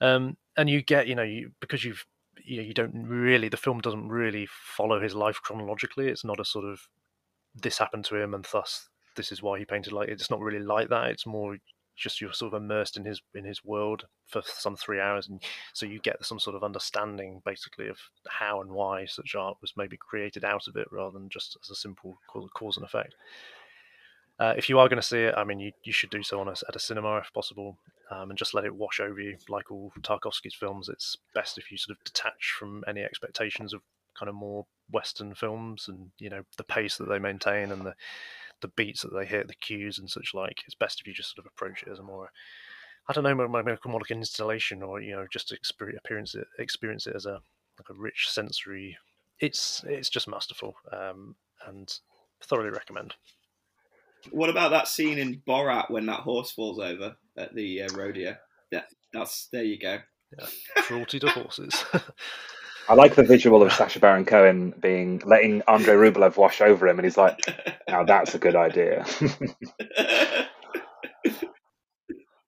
A: Um, and you get you know you because you've you, know, you don't really the film doesn't really follow his life chronologically. It's not a sort of this happened to him and thus this is why he painted like it's not really like that. It's more just you're sort of immersed in his in his world for some three hours, and so you get some sort of understanding, basically, of how and why such art was maybe created out of it, rather than just as a simple cause and effect. Uh, if you are going to see it, I mean, you, you should do so on a, at a cinema if possible, um, and just let it wash over you. Like all Tarkovsky's films, it's best if you sort of detach from any expectations of kind of more Western films, and you know the pace that they maintain and the the beats that they hit, the cues and such like. It's best if you just sort of approach it as a more, I don't know, more, more like an installation or you know just experience it, experience it as a like a rich sensory. It's it's just masterful um, and thoroughly recommend.
B: What about that scene in Borat when that horse falls over at the uh, rodeo? Yeah, that's there you go.
A: Yeah, cruelty to horses.
C: I like the visual of Sacha Baron Cohen being letting Andrei Rublev wash over him, and he's like, "Now that's a good idea."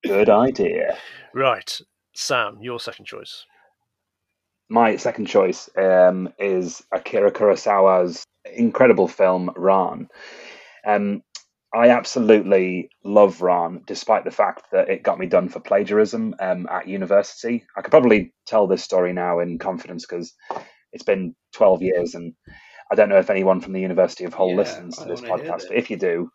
C: good idea.
A: Right, Sam, your second choice.
C: My second choice um, is Akira Kurosawa's incredible film Ran. Um, I absolutely love Ran, despite the fact that it got me done for plagiarism um, at university. I could probably tell this story now in confidence because it's been 12 years, and I don't know if anyone from the University of Hull
B: Yeah,
C: listens to this podcast, but if you do,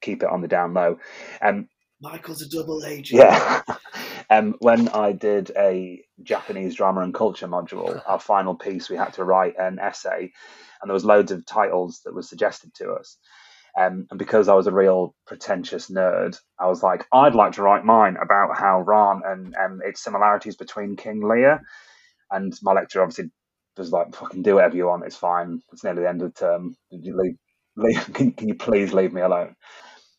C: keep it on the down low. Um,
B: Michael's a double agent.
C: yeah. um, when I did a Japanese drama and culture module, our final piece, we had to write an essay, and there was loads of titles that were suggested to us. Um, and because I was a real pretentious nerd, I was like, I'd like to write mine about how Ran and um, its similarities between King Lear. And my lecturer obviously was like, fucking do whatever you want, it's fine. It's nearly the end of the term. Leave, leave, can, can you please leave me alone?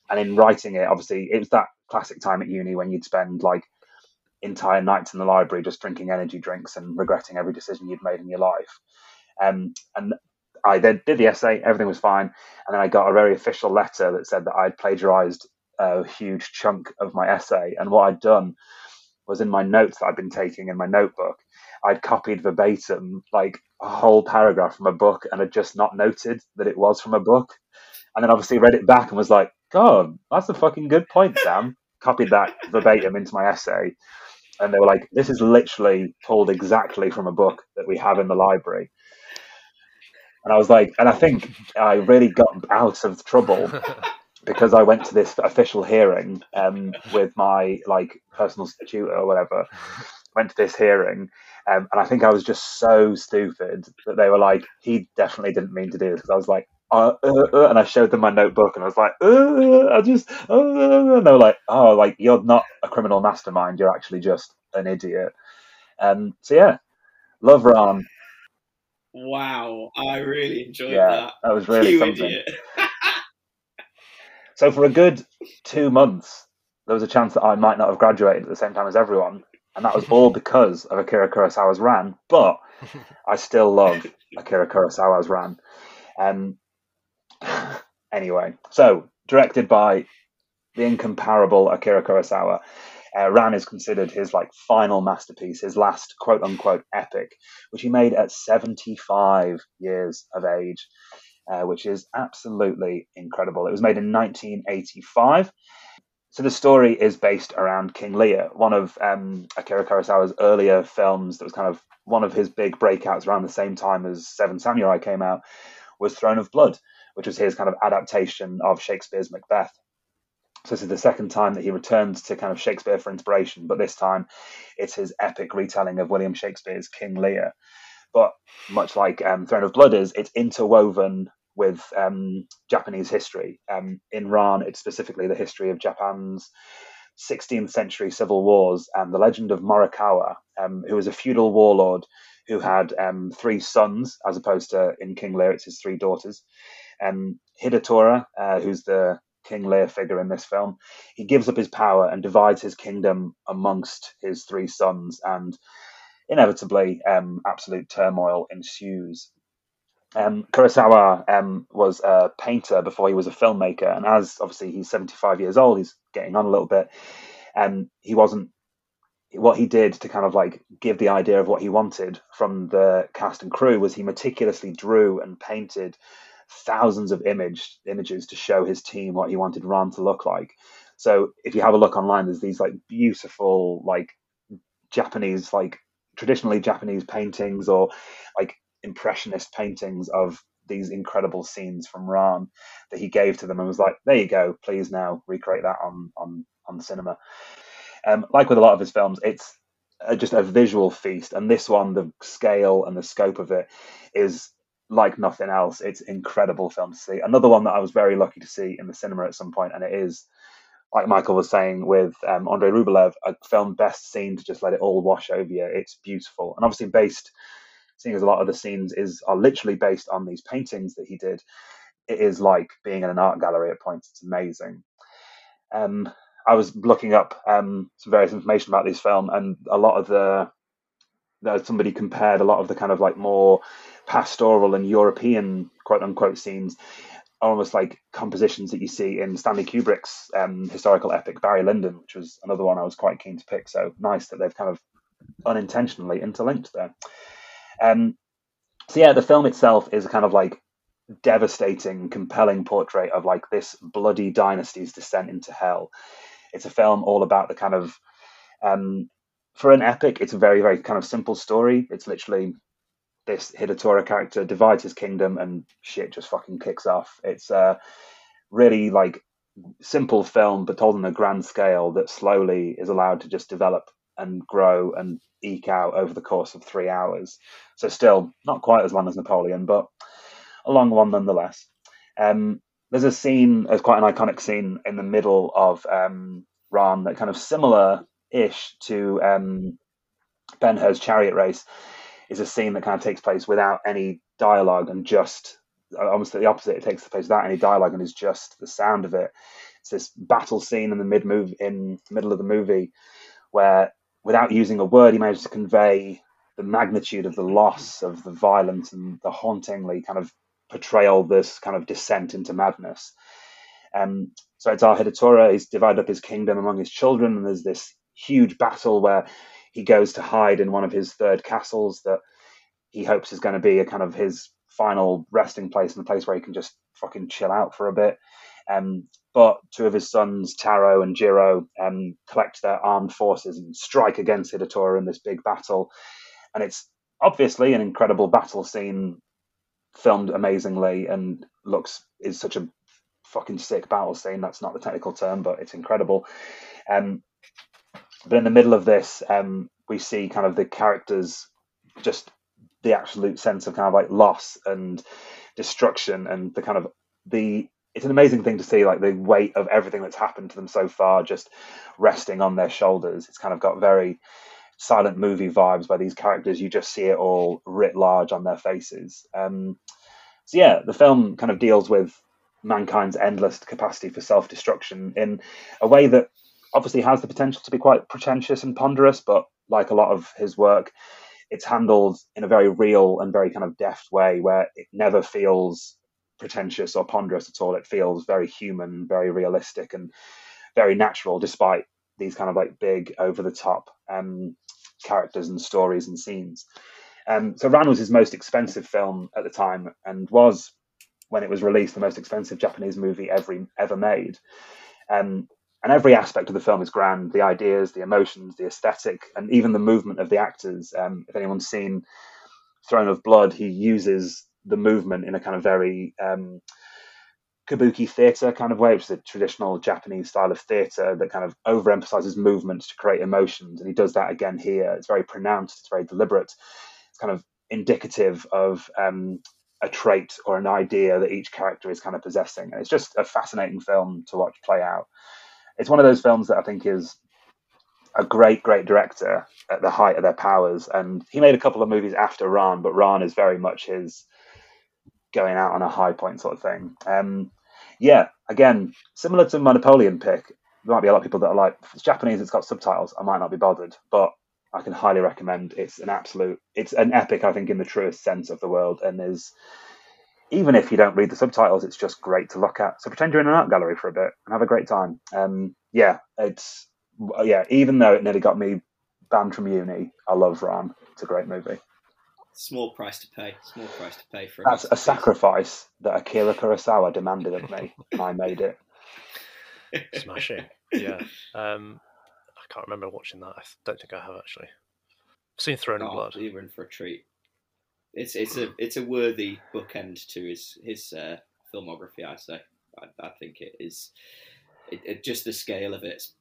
C: And in writing it, obviously, it was that classic time at uni when you'd spend like entire nights in the library just drinking energy drinks and regretting every decision you'd made in your life. Um, and I then did the essay, everything was fine, and then I got a very official letter that said that I'd plagiarized a huge chunk of my essay. And what I'd done was in my notes that I'd been taking in my notebook, I'd copied verbatim like a whole paragraph from a book and had just not noted that it was from a book. And then obviously read it back and was like, God, that's a fucking good point, Sam. Copied that verbatim into my essay. And they were like, this is literally pulled exactly from a book that we have in the library. And I was like, and I think I really got out of trouble because I went to this official hearing um, with my like personal tutor or whatever. Went to this hearing, um, and I think I was just so stupid that they were like, "He definitely didn't mean to do this." Because I was like, uh, uh, uh, and I showed them my notebook, and I was like, uh, "I just," uh, and they were like, "Oh, like you're not a criminal mastermind. You're actually just an idiot." Um, so yeah, love Ran.
B: Wow, I really enjoyed
C: Yeah,
B: that.
C: that was really
B: you
C: something.
B: idiot.
C: So for a good two months, there was a chance that I might not have graduated at the same time as everyone, and that was all because of Akira Kurosawa's Ran. But I still love Akira Kurosawa's Ran. Um, anyway, so directed by the incomparable Akira Kurosawa, uh, Ran is considered his like final masterpiece, his last quote unquote epic, which he made at 75 years of age uh, which is absolutely incredible. It was made in 1985. So the story is based around King Lear, one of um, Akira Kurosawa's earlier films that was kind of one of his big breakouts around the same time as Seven Samurai came out, was Throne of Blood, which was his kind of adaptation of Shakespeare's Macbeth. So this is the second time that he returned to kind of Shakespeare for inspiration, but this time it's his epic retelling of William Shakespeare's King Lear. But much like um, Throne of Blood is, it's interwoven with um, Japanese history. Um, in Ran, it's specifically the history of Japan's 16th century civil wars and the legend of Morikawa, um, who was a feudal warlord who had um, three sons, as opposed to in King Lear, it's his three daughters. Um, Hidetora, uh, who's the King Lear figure in this film, he gives up his power and divides his kingdom amongst his three sons, and inevitably, um, absolute turmoil ensues. Um, Kurosawa um, was a painter before he was a filmmaker, and as obviously he's 75 years old, he's getting on a little bit. And he wasn't what he did to kind of like give the idea of what he wanted from the cast and crew was he meticulously drew and painted thousands of image images to show his team what he wanted Ran to look like. So if you have a look online, there's these like beautiful like Japanese like traditionally Japanese paintings or like impressionist paintings of these incredible scenes from Ran that he gave to them and was like, "There you go, please now recreate that on on on cinema." Um, like with a lot of his films, it's just a visual feast, and this one, the scale and the scope of it is like nothing else. It's incredible film to see. Another one that I was very lucky to see in the cinema at some point, and it is like Michael was saying with um, Andrei Rublev, a film best seen to just let it all wash over you. It's beautiful, and obviously based, seeing as a lot of the scenes is are literally based on these paintings that he did. It is like being in an art gallery at points. It's amazing. Um, I was looking up um, some various information about this film, and a lot of the that somebody compared a lot of the kind of like more pastoral and European quote unquote scenes almost like compositions that you see in Stanley Kubrick's um, historical epic Barry Lyndon, which was another one I was quite keen to pick. So nice that they've kind of unintentionally interlinked there. Um, so yeah, the film itself is a kind of like devastating, compelling portrait of like this bloody dynasty's descent into hell. It's a film all about the kind of um, for an epic, it's a very, very kind of simple story. It's literally this Hidetora character divides his kingdom and shit just fucking kicks off. It's a really like simple film, but told on a grand scale that slowly is allowed to just develop and grow and eke out over the course of three hours. So still not quite as long as Napoleon, but a long one nonetheless. Um, there's a scene, there's quite an iconic scene in the middle of um, Ran that kind of similar-ish to um, Ben Hur's chariot race is a scene that kind of takes place without any dialogue and just almost the opposite. It takes place without any dialogue and is just the sound of it. It's this battle scene in the mid move in middle of the movie where without using a word he manages to convey the magnitude of the loss of the violence and the hauntingly kind of portrayal this kind of descent into madness. Um, so it's our Hidetora, he's divided up his kingdom among his children, and there's this huge battle where he goes to hide in one of his third castles that he hopes is going to be a kind of his final resting place and a place where he can just fucking chill out for a bit. Um, but two of his sons, Taro and Jiro, um, collect their armed forces and strike against Hidetora in this big battle. And it's obviously an incredible battle scene, filmed amazingly, and looks is such a fucking sick battle scene. That's not the technical term, but it's incredible. Um, but in the middle of this, um, we see kind of the characters just the absolute sense of kind of like loss and destruction and the kind of the it's an amazing thing to see like the weight of everything that's happened to them so far just resting on their shoulders. It's kind of got very silent movie vibes by these characters you just see it all writ large on their faces. Um, so yeah the film kind of deals with mankind's endless capacity for self-destruction in a way that obviously has the potential to be quite pretentious and ponderous, but like a lot of his work, it's handled in a very real and very kind of deft way where it never feels pretentious or ponderous at all. It feels very human, very realistic, and very natural, despite these kind of like big, over the top um, characters and stories and scenes. Um, so Ran was his most expensive film at the time, and was when it was released the most expensive Japanese movie ever ever made. Um, and every aspect of the film is grand the ideas the emotions the aesthetic and even the movement of the actors um, if anyone's seen throne of blood he uses the movement in a kind of very um, kabuki theatre kind of way, which is a traditional Japanese style of theatre that kind of overemphasizes movement to create emotions. And he does that again here. It's very pronounced, it's very deliberate, it's kind of indicative of um, a trait or an idea that each character is kind of possessing. And it's just a fascinating film to watch play out it's one of those films that I think is a great, great director at the height of their powers. And he made a couple of movies after Ran, but Ran is very much his going out on a high point sort of thing. Um, yeah, again, similar to my Napoleon pick, there might be a lot of people that are like, if it's Japanese, it's got subtitles, I might not be bothered. But I can highly recommend. It's an absolute, it's an epic, I think, in the truest sense of the world, and is even if you don't read the subtitles, it's just great to look at. So pretend you're in an art gallery for a bit and have a great time. Um, yeah, it's yeah. Even though it nearly got me banned from uni, I love Ran. It's a great movie.
B: Small price to pay. Small price to pay for. It.
C: That's a sacrifice that Akira Kurosawa demanded of me, and I made it.
A: Smashing. Yeah. Um, I can't remember watching that. I don't think I have actually. I've seen Throne
B: oh,
A: of Blood.
B: You're in for a treat. It's it's a it's a worthy bookend to his his uh, filmography. I say. I, I think it is. It, it, just the scale of it's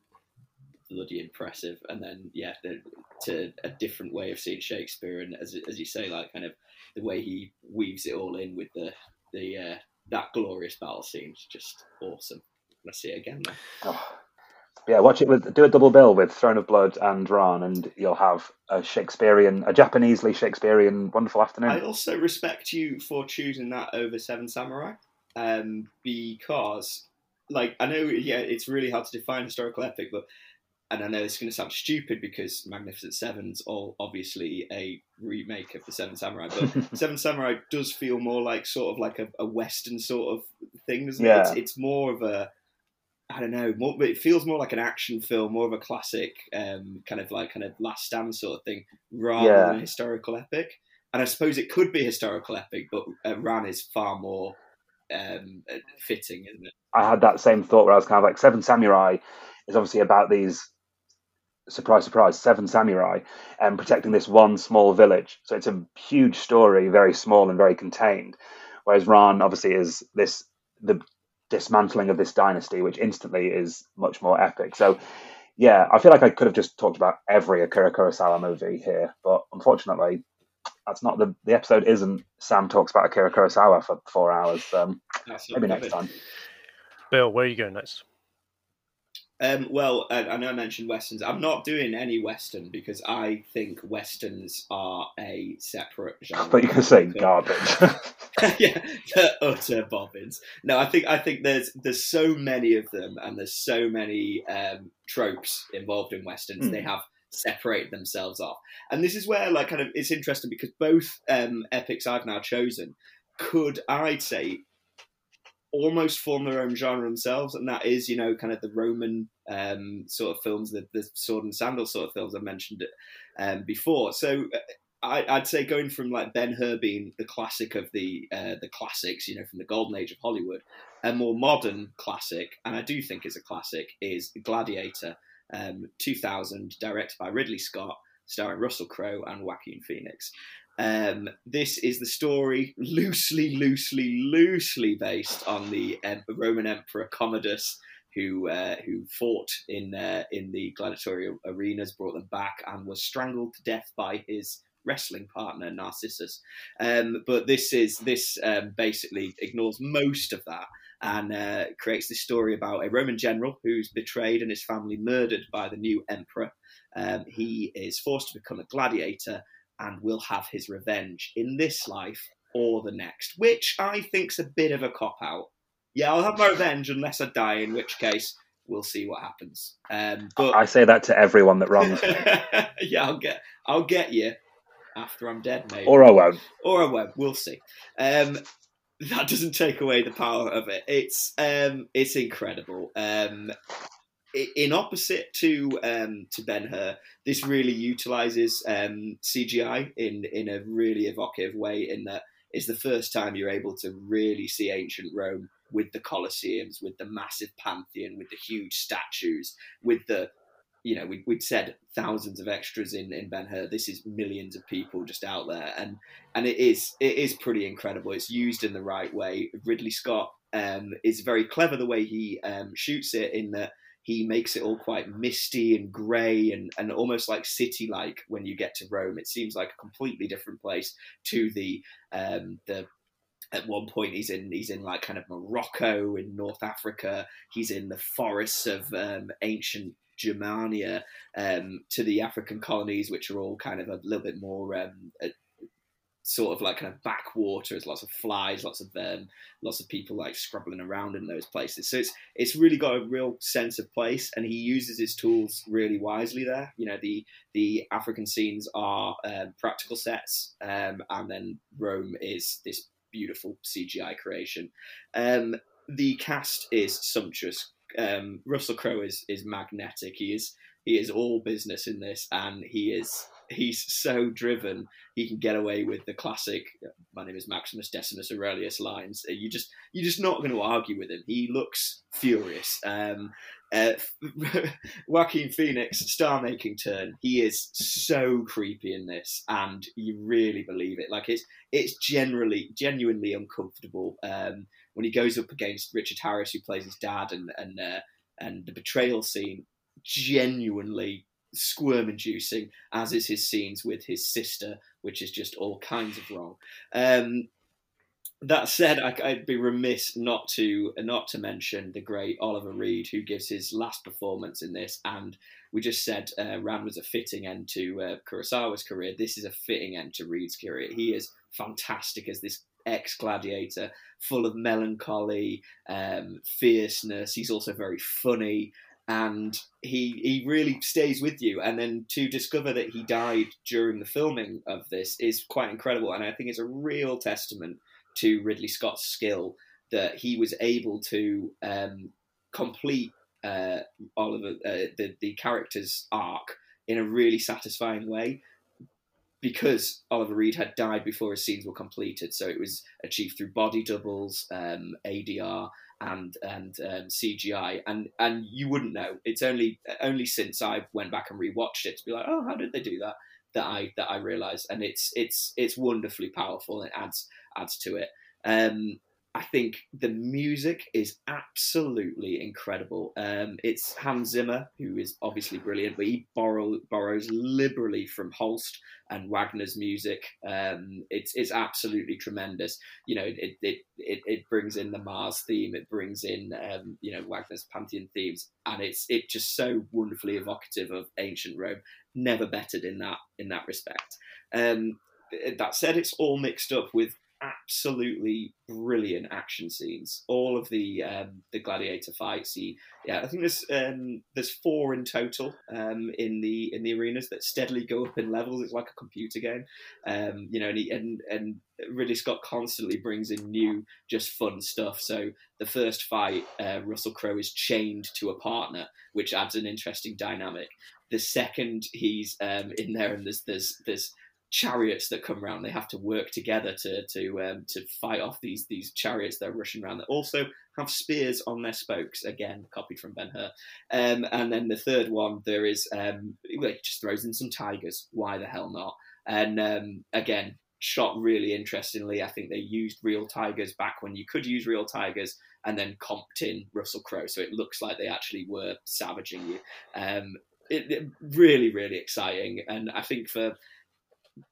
B: bloody impressive, and then yeah, the, to a different way of seeing Shakespeare, and as as you say, like kind of the way he weaves it all in with the the uh, that glorious battle scene is just awesome. I see it again now. Oh,
C: yeah, watch it with do a double bill with Throne of Blood and Ran, and you'll have a Shakespearean, a Japanesely Shakespearean wonderful afternoon.
B: I also respect you for choosing that over Seven Samurai, um, because, like, I know, yeah, it's really hard to define historical epic, but and I know it's going to sound stupid because Magnificent Seven's all obviously a remake of the Seven Samurai, but Seven Samurai does feel more like sort of like a, a Western sort of thing, doesn't
C: Yeah.
B: it? It's, it's more of a I don't know. More, it feels more like an action film, more of a classic, um, kind of like kind of Last Stand sort of thing, rather
C: Yeah.
B: than a historical epic. And I suppose it could be a historical epic, but uh, Ran is far more um, uh, fitting, isn't it?
C: I had that same thought where I was kind of like Seven Samurai is obviously about these surprise surprise seven samurai and protecting this one small village. So it's a huge story, very small and very contained. Whereas Ran obviously is this the dismantling of this dynasty, which instantly is much more epic. So yeah, I feel like I could have just talked about every Akira Kurosawa movie here, but unfortunately, that's not the the episode. Isn't Sam talks about Akira Kurosawa for four hours? Um, maybe next time.
A: Bill, where are you going next?
B: Um, well, I, I know I mentioned westerns. I'm not doing any western because I think westerns are a separate genre.
C: But you can say garbage.
B: yeah, the utter bobbins. No, I think I think there's there's so many of them, and there's so many um, tropes involved in westerns.
C: Hmm.
B: They have separated themselves off, and this is where like kind of it's interesting because both um, epics I've now chosen could I'd say almost form their own genre themselves, and that is you know kind of the Roman um, sort of films, the, the sword and sandal sort of films I mentioned it um, before. So uh, I, I'd say going from like Ben Hur being the classic of the uh, the classics, you know, from the golden age of Hollywood, a more modern classic, and I do think is a classic, is Gladiator, um, 2000, directed by Ridley Scott, starring Russell Crowe and Joaquin Phoenix. Um, this is the story loosely, loosely, loosely based on the um, Roman Emperor Commodus, who uh, who fought in uh, in the gladiatorial arenas, brought them back, and was strangled to death by his wrestling partner Narcissus. Um, but this is this um, basically ignores most of that and uh, creates this story about a Roman general who's betrayed and his family murdered by the new emperor. Um, he is forced to become a gladiator and will have his revenge in this life or the next, which I think's a bit of a cop out. Yeah, I'll have my revenge unless I die, in which case we'll see what happens. Um, but
C: I say that to everyone that wrongs me,
B: yeah, I'll get I'll get you after I'm dead, mate.
C: or I won't.
B: or I won't. We'll see. Um, that doesn't take away the power of it. It's um, it's incredible. Um, in opposite to um, to Ben Hur, this really utilizes um, CGI in in a really evocative way. In that it's the first time you're able to really see ancient Rome with the Colosseums, with the massive Pantheon, with the huge statues, with the you know, we, we'd said thousands of extras in, in Ben Hur. This is millions of people just out there, and and it is it is pretty incredible. It's used in the right way. Ridley Scott um, is very clever the way he um, shoots it in that he makes it all quite misty and grey and, and almost like city like when you get to Rome. It seems like a completely different place to the um, the at one point he's in he's in like kind of Morocco in North Africa. He's in the forests of um, ancient Germania um, to the African colonies, which are all kind of a little bit more um, sort of like kind of backwaters, lots of flies, lots of um, lots of people like scrabbling around in those places. So it's it's really got a real sense of place, and he uses his tools really wisely there. You know, the the African scenes are um, practical sets, um, and then Rome is this beautiful CGI creation. Um, the cast is sumptuous. Um, Russell Crowe is is magnetic. He is he is all business in this, and he is he's so driven. He can get away with the classic "My name is Maximus Decimus Aurelius" lines. Uh, You just you're just not going to argue with him. He looks furious. Um, uh, Joaquin Phoenix star making turn. He is so creepy in this, and you really believe it. Like it's it's generally genuinely uncomfortable um, when he goes up against Richard Harris, who plays his dad, and and uh, and the betrayal scene. Genuinely squirm inducing, as is his scenes with his sister, which is just all kinds of wrong. Um, that said, I, I'd be remiss not to not to mention the great Oliver Reed, who gives his last performance in this. And we just said uh, Ran was a fitting end to uh, Kurosawa's career. This is a fitting end to Reed's career. He is fantastic as this ex-gladiator, full of melancholy, um, fierceness. He's also very funny. And he he really stays with you. And then to discover that he died during the filming of this is quite incredible, and I think it's a real testament to Ridley Scott's skill that he was able to um, complete uh, Oliver uh, the the character's arc in a really satisfying way because Oliver Reed had died before his scenes were completed. So it was achieved through body doubles, um, ADR, and and um, CGI. And and you wouldn't know. It's only only since I went back and rewatched it to be like, oh, how did they do that? That I that I realised, and it's it's it's wonderfully powerful. It adds adds to it. Um, I think the music is absolutely incredible. Um, it's Hans Zimmer, who is obviously brilliant, but he borrow, borrows liberally from Holst and Wagner's music. Um, it's it's absolutely tremendous. You know, it, it it it brings in the Mars theme, it brings in um, you know Wagner's Pantheon themes, and it's it just so wonderfully evocative of ancient Rome. Never bettered in that in that respect. Um, that said, it's all mixed up with absolutely brilliant action scenes. All of the um, the gladiator fights. Yeah, I think there's um, there's four in total um, in the in the arenas that steadily go up in levels. It's like a computer game, um, you know. And, he, and and Ridley Scott constantly brings in new, just fun stuff. So the first fight, uh, Russell Crowe is chained to a partner, which adds an interesting dynamic. The second he's um, in there, and there's there's there's chariots that come around. They have to work together to to um, to fight off these these chariots that are rushing around. That also have spears on their spokes. Again, copied from Ben Hur. Um, and then the third one, there is um, it just throws in some tigers. Why the hell not? And um, again, shot really interestingly. I think they used real tigers back when you could use real tigers, and then comped in Russell Crowe, so it looks like they actually were savaging you. Um, it, it, really, really exciting, and I think for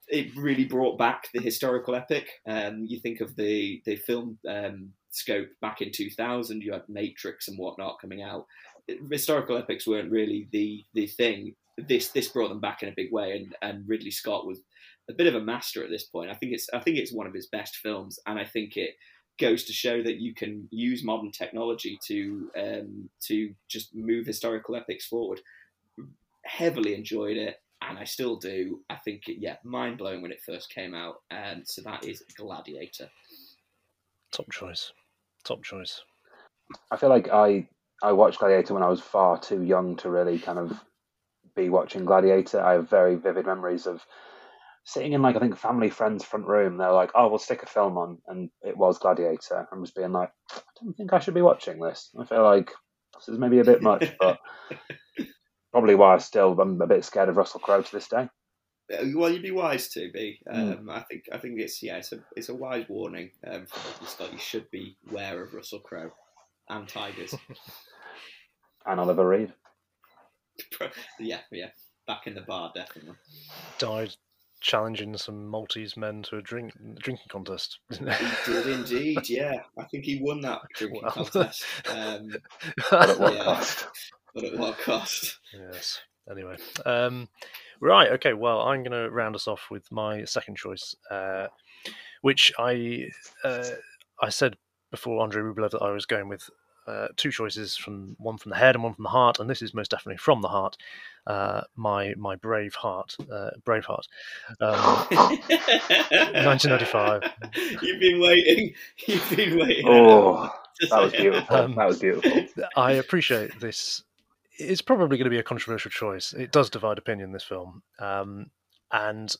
B: it really brought back the historical epic. Um, you think of the the film um, scope back in 2000, you had Matrix and whatnot coming out. Historical epics weren't really the the thing. This this brought them back in a big way, and, and Ridley Scott was a bit of a master at this point. I think it's I think it's one of his best films, and I think it goes to show that you can use modern technology to um, to just move historical epics forward. Heavily enjoyed it and I still do. I think, it yeah, mind blowing when it first came out. And so that is Gladiator.
A: Top choice. Top choice.
C: I feel like I I watched Gladiator when I was far too young to really kind of be watching Gladiator. I have very vivid memories of sitting in like I think family friends front room. They're like, "Oh, we'll stick a film on," and it was Gladiator, and was being like, "I don't think I should be watching this." I feel like this is maybe a bit much, but probably why I still I'm a bit scared of Russell Crowe to this day.
B: Well, you'd be wise to be. Hmm. Um, mm. I think I think it's yeah, it's a it's a wise warning um, from Scott. You should be aware of Russell Crowe and Tigers
C: and Oliver Reed.
B: yeah, yeah, back in the bar definitely.
A: Died challenging some Maltese men to a drink drinking contest.
B: he did indeed, yeah. I think he won that drinking well. contest. Um,
C: at what yeah. cost?
B: But at what cost?
A: Yes. Anyway, um, right. Okay. Well, I'm going to round us off with my second choice, uh, which I uh, I said before Andrei Rublev that I was going with uh, two choices from one from the head and one from the heart, and this is most definitely from the heart. Uh, my my brave heart, uh, brave heart, um, 1995.
B: You've been waiting. You've been waiting.
C: Oh, that was beautiful. Um, that was beautiful.
A: I appreciate this it's probably going to be a controversial choice. It does divide opinion. This film, um, and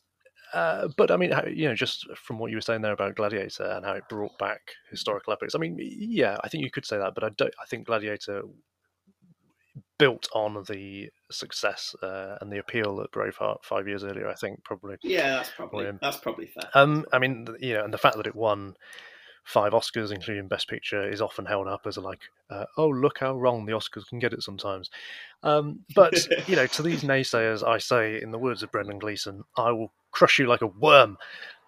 A: uh, but I mean, you know, just from what you were saying there about Gladiator and how it brought back historical epics. I mean, yeah, I think you could say that, but I don't. I think Gladiator built on the success uh, and the appeal that Braveheart five years earlier. I think probably.
B: Yeah, that's probably that's probably fair.
A: Um, I mean, you know, and the fact that it won five Oscars, including Best Picture, is often held up as a like, uh, oh look how wrong the Oscars can get it sometimes. Um, but you know, to these naysayers, I say, in the words of Brendan Gleeson, I will crush you like a worm.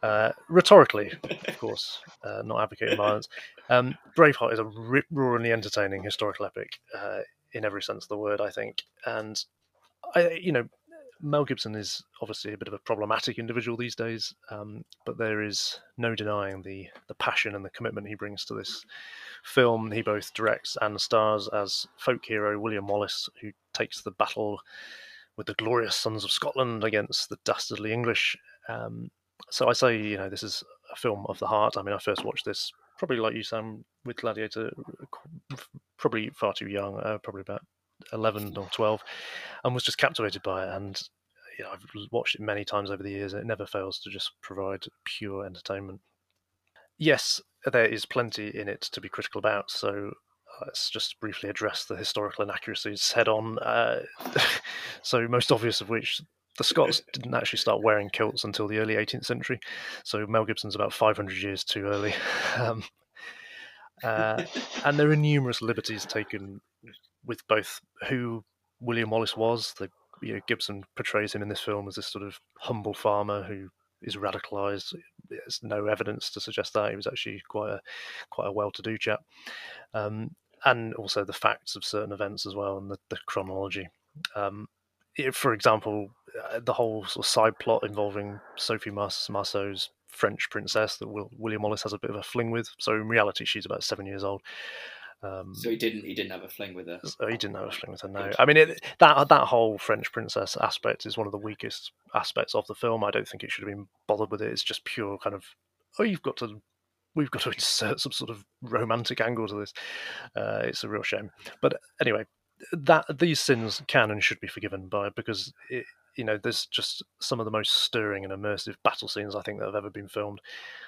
A: Uh, rhetorically, of course, uh, not advocating violence. Um, Braveheart is a rip roaringly entertaining historical epic uh, in every sense of the word, I think, and I, you know, Mel Gibson is obviously a bit of a problematic individual these days, um, but there is no denying the the passion and the commitment he brings to this film. He both directs and stars as folk hero William Wallace, who takes the battle with the glorious sons of Scotland against the dastardly English. Um, so I say, you know, this is a film of the heart. I mean, I first watched this probably like you, Sam, with Gladiator, probably far too young, uh, probably about 11 or 12, and was just captivated by it. And you know, I've watched it many times over the years. and It never fails to just provide pure entertainment. Yes, there is plenty in it to be critical about. So let's just briefly address the historical inaccuracies head on. Uh, so, most obvious of which, the Scots didn't actually start wearing kilts until the early 18th century. So, Mel Gibson's about 500 years too early. Um, uh, and there are numerous liberties taken with both who William Wallace was. The, you know, Gibson portrays him in this film as this sort of humble farmer who is radicalized. There's no evidence to suggest that he was actually quite a quite a well-to-do chap. Um, and also the facts of certain events as well and the, the chronology. Um, for example, uh, the whole sort of side plot involving Sophie Marceau's French princess that Will, William Wallace has a bit of a fling with. So in reality, she's about seven years old.
B: Um, so he didn't. He didn't have a fling with her.
A: So he didn't have a fling with her. No, I mean it, that that whole French princess aspect is one of the weakest aspects of the film. I don't think it should have been bothered with it. It's just pure kind of oh, you've got to we've got to insert some sort of romantic angle to this. Uh, it's a real shame. But anyway, that these sins can and should be forgiven by because it, you know there's just some of the most stirring and immersive battle scenes I think that have ever been filmed.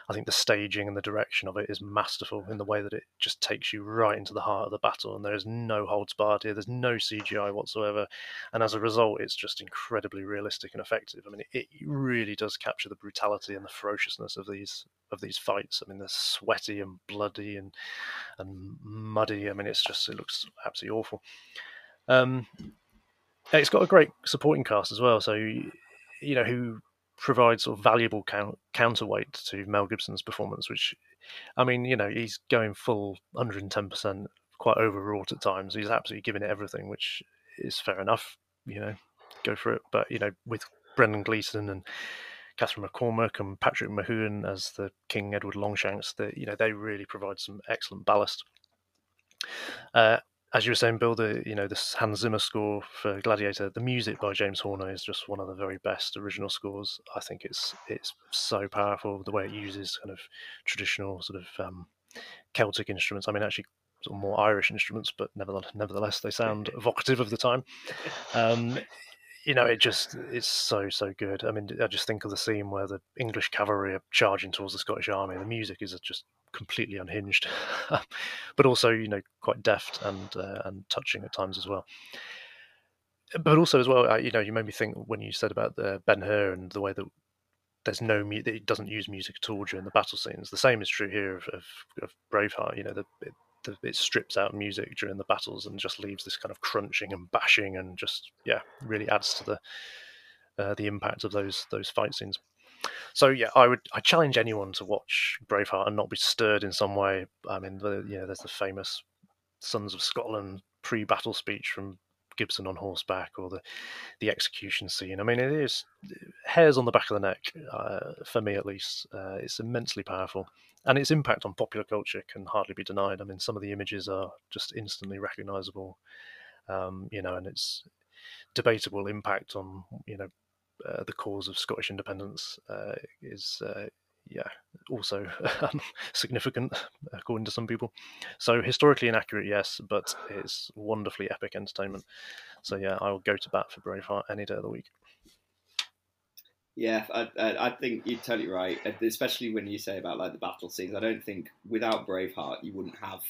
A: I think the staging and the direction of it is masterful in the way that it just takes you right into the heart of the battle, and there is no holds barred here. There's no CGI whatsoever, and as a result, it's just incredibly realistic and effective. I mean, it, it really does capture the brutality and the ferociousness of these of these fights. I mean, they're sweaty and bloody and and muddy. I mean, it's just it looks absolutely awful. Um, it's got a great supporting cast as well. So you know who provides sort of valuable count, counterweight to Mel Gibson's performance, which I mean, you know, he's going full 110 percent, quite overwrought at times. He's absolutely giving it everything, which is fair enough. You know, go for it. But you know, with Brendan Gleeson and Catherine McCormack and Patrick McGoohan as the King Edward Longshanks, that you know they really provide some excellent ballast. Uh, as you were saying, Bill, the you know this Hans Zimmer score for Gladiator, the music by James Horner is just one of the very best original scores. I think it's it's so powerful the way it uses kind of traditional sort of um, Celtic instruments. I mean, actually, sort of more Irish instruments, but nevertheless, nevertheless, they sound evocative of the time. Um, you know, it just it's so so good. I mean, I just think of the scene where the English cavalry are charging towards the Scottish army. The music is just completely unhinged, but also you know quite deft and uh, and touching at times as well. But also as well, you know, you made me think when you said about the Ben Hur and the way that there's no music, it doesn't use music at all during the battle scenes. The same is true here of, of, of Braveheart. You know, the, the, it strips out music during the battles and just leaves this kind of crunching and bashing and just yeah, really adds to the uh, the impact of those those fight scenes. So yeah, I would I challenge anyone to watch Braveheart and not be stirred in some way. I mean, the, you know, there's the famous Sons of Scotland pre-battle speech from Gibson on horseback, or the the execution scene. I mean, it is hairs on the back of the neck uh, for me, at least. Uh, it's immensely powerful, and its impact on popular culture can hardly be denied. I mean, some of the images are just instantly recognizable, um, you know, and its debatable impact on you know uh, the cause of Scottish independence uh, is uh, yeah also um, significant according to some people. So historically inaccurate, yes, but it's wonderfully epic entertainment. So yeah, I will go to bat for Braveheart any day of the week.
B: Yeah, I, I, think you're totally right, especially when you say about like the battle scenes. I don't think without Braveheart you wouldn't have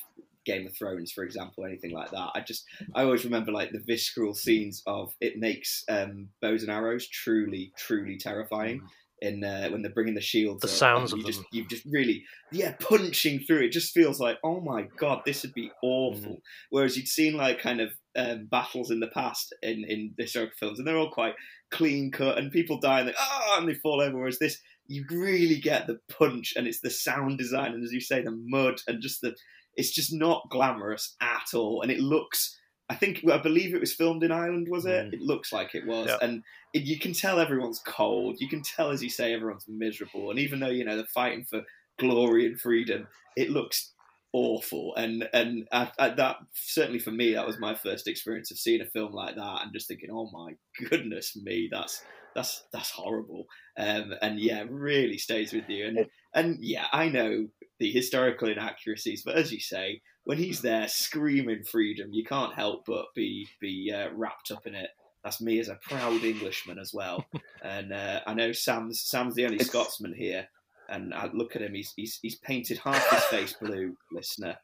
B: Game of Thrones, for example, anything like that. I just I always remember like the visceral scenes of it makes um, bows and arrows truly, truly terrifying. In uh, when they're bringing the shields,
A: the sounds of
B: you
A: them.
B: just you just really yeah punching through it just feels like oh my god this would be awful. Mm. Whereas you'd seen like kind of um, battles in the past in in historical films and they're all quite clean cut and people die and they ah oh, and they fall over. Whereas this you really get the punch and it's the sound design and as you say the mud and just the it's just not glamorous at all, and it looks I think I believe it was filmed in Ireland. Was it?
A: Mm.
B: It looks like it was,
A: Yeah.
B: and it, you can tell everyone's cold. You can tell, as you say, everyone's miserable. And even though you know they're fighting for glory and freedom, it looks awful. And and I, I, that certainly for me, that was my first experience of seeing a film like that and just thinking, oh my goodness me, that's that's that's horrible. Um, and yeah, really stays with you. And and yeah, I know the historical inaccuracies, but as you say, when he's there screaming freedom, you can't help but be be uh, wrapped up in it. That's me as a proud Englishman as well. and uh, I know Sam's Sam's the only
C: It's-
B: Scotsman here, and I look at him. He's he's, he's painted half his face blue, listener.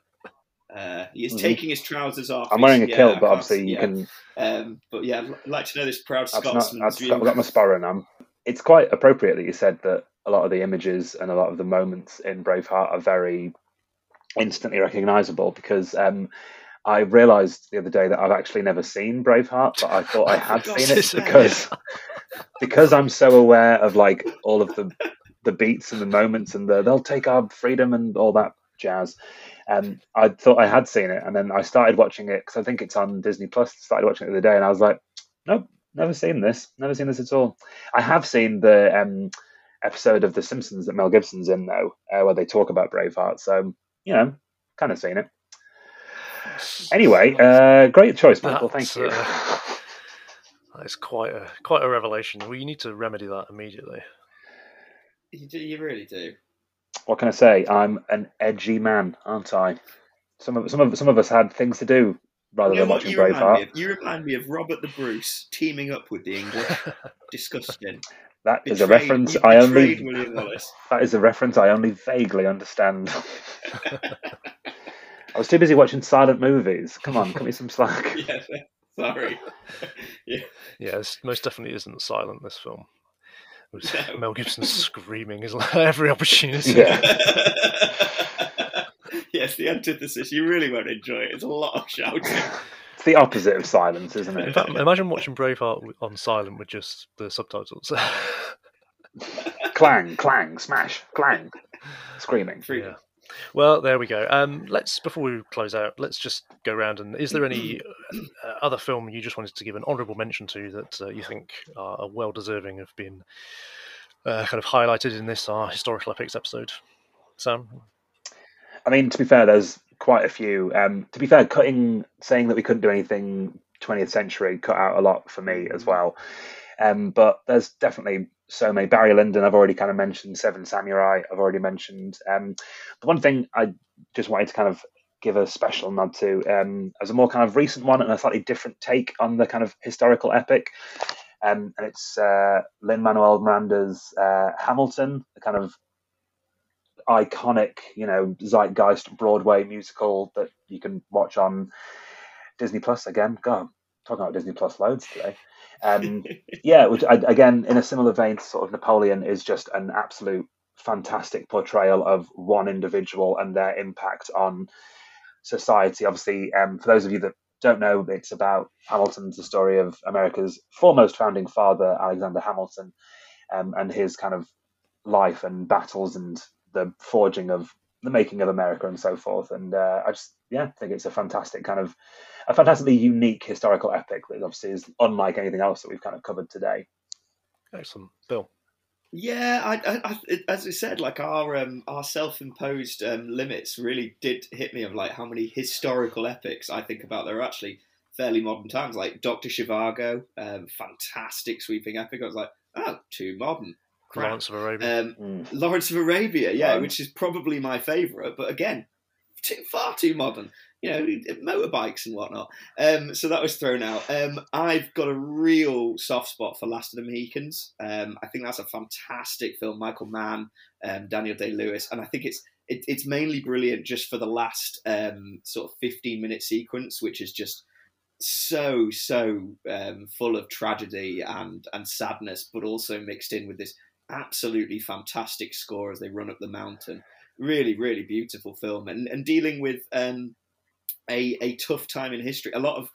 B: Uh, he is
C: Mhm.
B: taking his trousers off.
C: I'm wearing a
B: yeah,
C: kilt, but obviously you
B: yeah.
C: can.
B: Um, but yeah, I'd like to know this proud
C: not,
B: Scotsman's
C: I've got my sparrow on. It's quite appropriate that you said that a lot of the images and a lot of the moments in Braveheart are very instantly recognisable because um, I realised the other day that I've actually never seen Braveheart, but I thought I had
B: For
C: seen it because because I'm so aware of like all of the the beats and the moments and the they'll take our freedom and all that jazz. Um, I thought I had seen it, and then I started watching it because I think it's on Disney Plus. Started watching it the other day, and I was like, nope, never seen this, never seen this at all. I have seen the um, episode of The Simpsons that Mel Gibson's in though, uh, where they talk about Braveheart. So you know, kind of seen it. Anyway, uh, great choice, Michael. Thank
A: That's,
C: you.
A: uh, That is quite a quite a revelation. Well, you need to remedy that immediately.
B: You, do, you really do.
C: what can I say? I'm an edgy man, aren't I? Some of some of some of us had things to do rather
B: You know
C: than watching
B: remind me
C: Braveheart.
B: of? You remind me of Robert the Bruce teaming up with the English. Disgusting.
C: That is a reference I only that is a reference I only vaguely understand. I was too busy watching silent movies. Come on, cut me some slack.
B: yeah, sorry. yeah.
A: Yeah, this most definitely isn't silent. This film. It was
B: No.
A: Mel Gibson screaming his every opportunity.
C: Yeah.
B: yes, the antithesis. You really won't enjoy it. It's a lot of shouting.
C: It's the opposite of silence, isn't
A: In
C: it?
A: fact, imagine watching Braveheart on silent with just the subtitles.
C: clang, clang, smash, clang, screaming.
B: Freedom.
A: Yeah. Well, there we go. Um, let's before we close out, let's just go around and is there any uh, other film you just wanted to give an honourable mention to that uh, you think are, are well deserving of being uh, kind of highlighted in this our historical epics episode? Sam,
C: I mean, to be fair, there's quite a few. Um, to be fair, cutting saying that we couldn't do anything 20th century cut out a lot for me as well. Um, but there's definitely so many. Barry Lyndon, I've already kind of mentioned. Seven Samurai, I've already mentioned. Um, the one thing I just wanted to kind of give a special nod to um, as a more kind of recent one and a slightly different take on the kind of historical epic. Um, and it's uh, Lin Manuel Miranda's uh, Hamilton, the kind of iconic, you know, zeitgeist Broadway musical that you can watch on Disney Plus again. God, I'm talking about Disney Plus loads today. Um, yeah, which I, again, in a similar vein sort of Napoleon, is just an absolute fantastic portrayal of one individual and their impact on society. Obviously, um, for those of you that don't know, it's about Hamilton's the story of America's foremost founding father, Alexander Hamilton, um, and his kind of life and battles and the forging of the making of America and so forth. And uh, I just, yeah, think it's a fantastic kind of a fantastically unique historical epic that obviously is unlike anything else that we've kind of covered today.
A: excellent, Bill.
B: Yeah, I, I, I, as we said, like our um, our self-imposed um, limits really did hit me of like how many historical epics I think about. They're actually fairly modern times, like Doctor Zhivago, um, fantastic sweeping epic. I was like, oh, too modern. Crap.
A: Lawrence of Arabia.
B: Um,
C: Mm.
B: Lawrence of Arabia, yeah,
C: Right.
B: which is probably my favourite, but again, too, far too modern. You know, motorbikes and whatnot. Um, so that was thrown out. Um, I've got a real soft spot for Last of the Mohicans. Um, I think that's a fantastic film. Michael Mann, um, Daniel Day Lewis, and I think it's it, it's mainly brilliant just for the last um, sort of fifteen minute sequence, which is just so so um, full of tragedy and and sadness, but also mixed in with this absolutely fantastic score as they run up the mountain. Really, really beautiful film, and and dealing with um, a a tough time in history. A lot of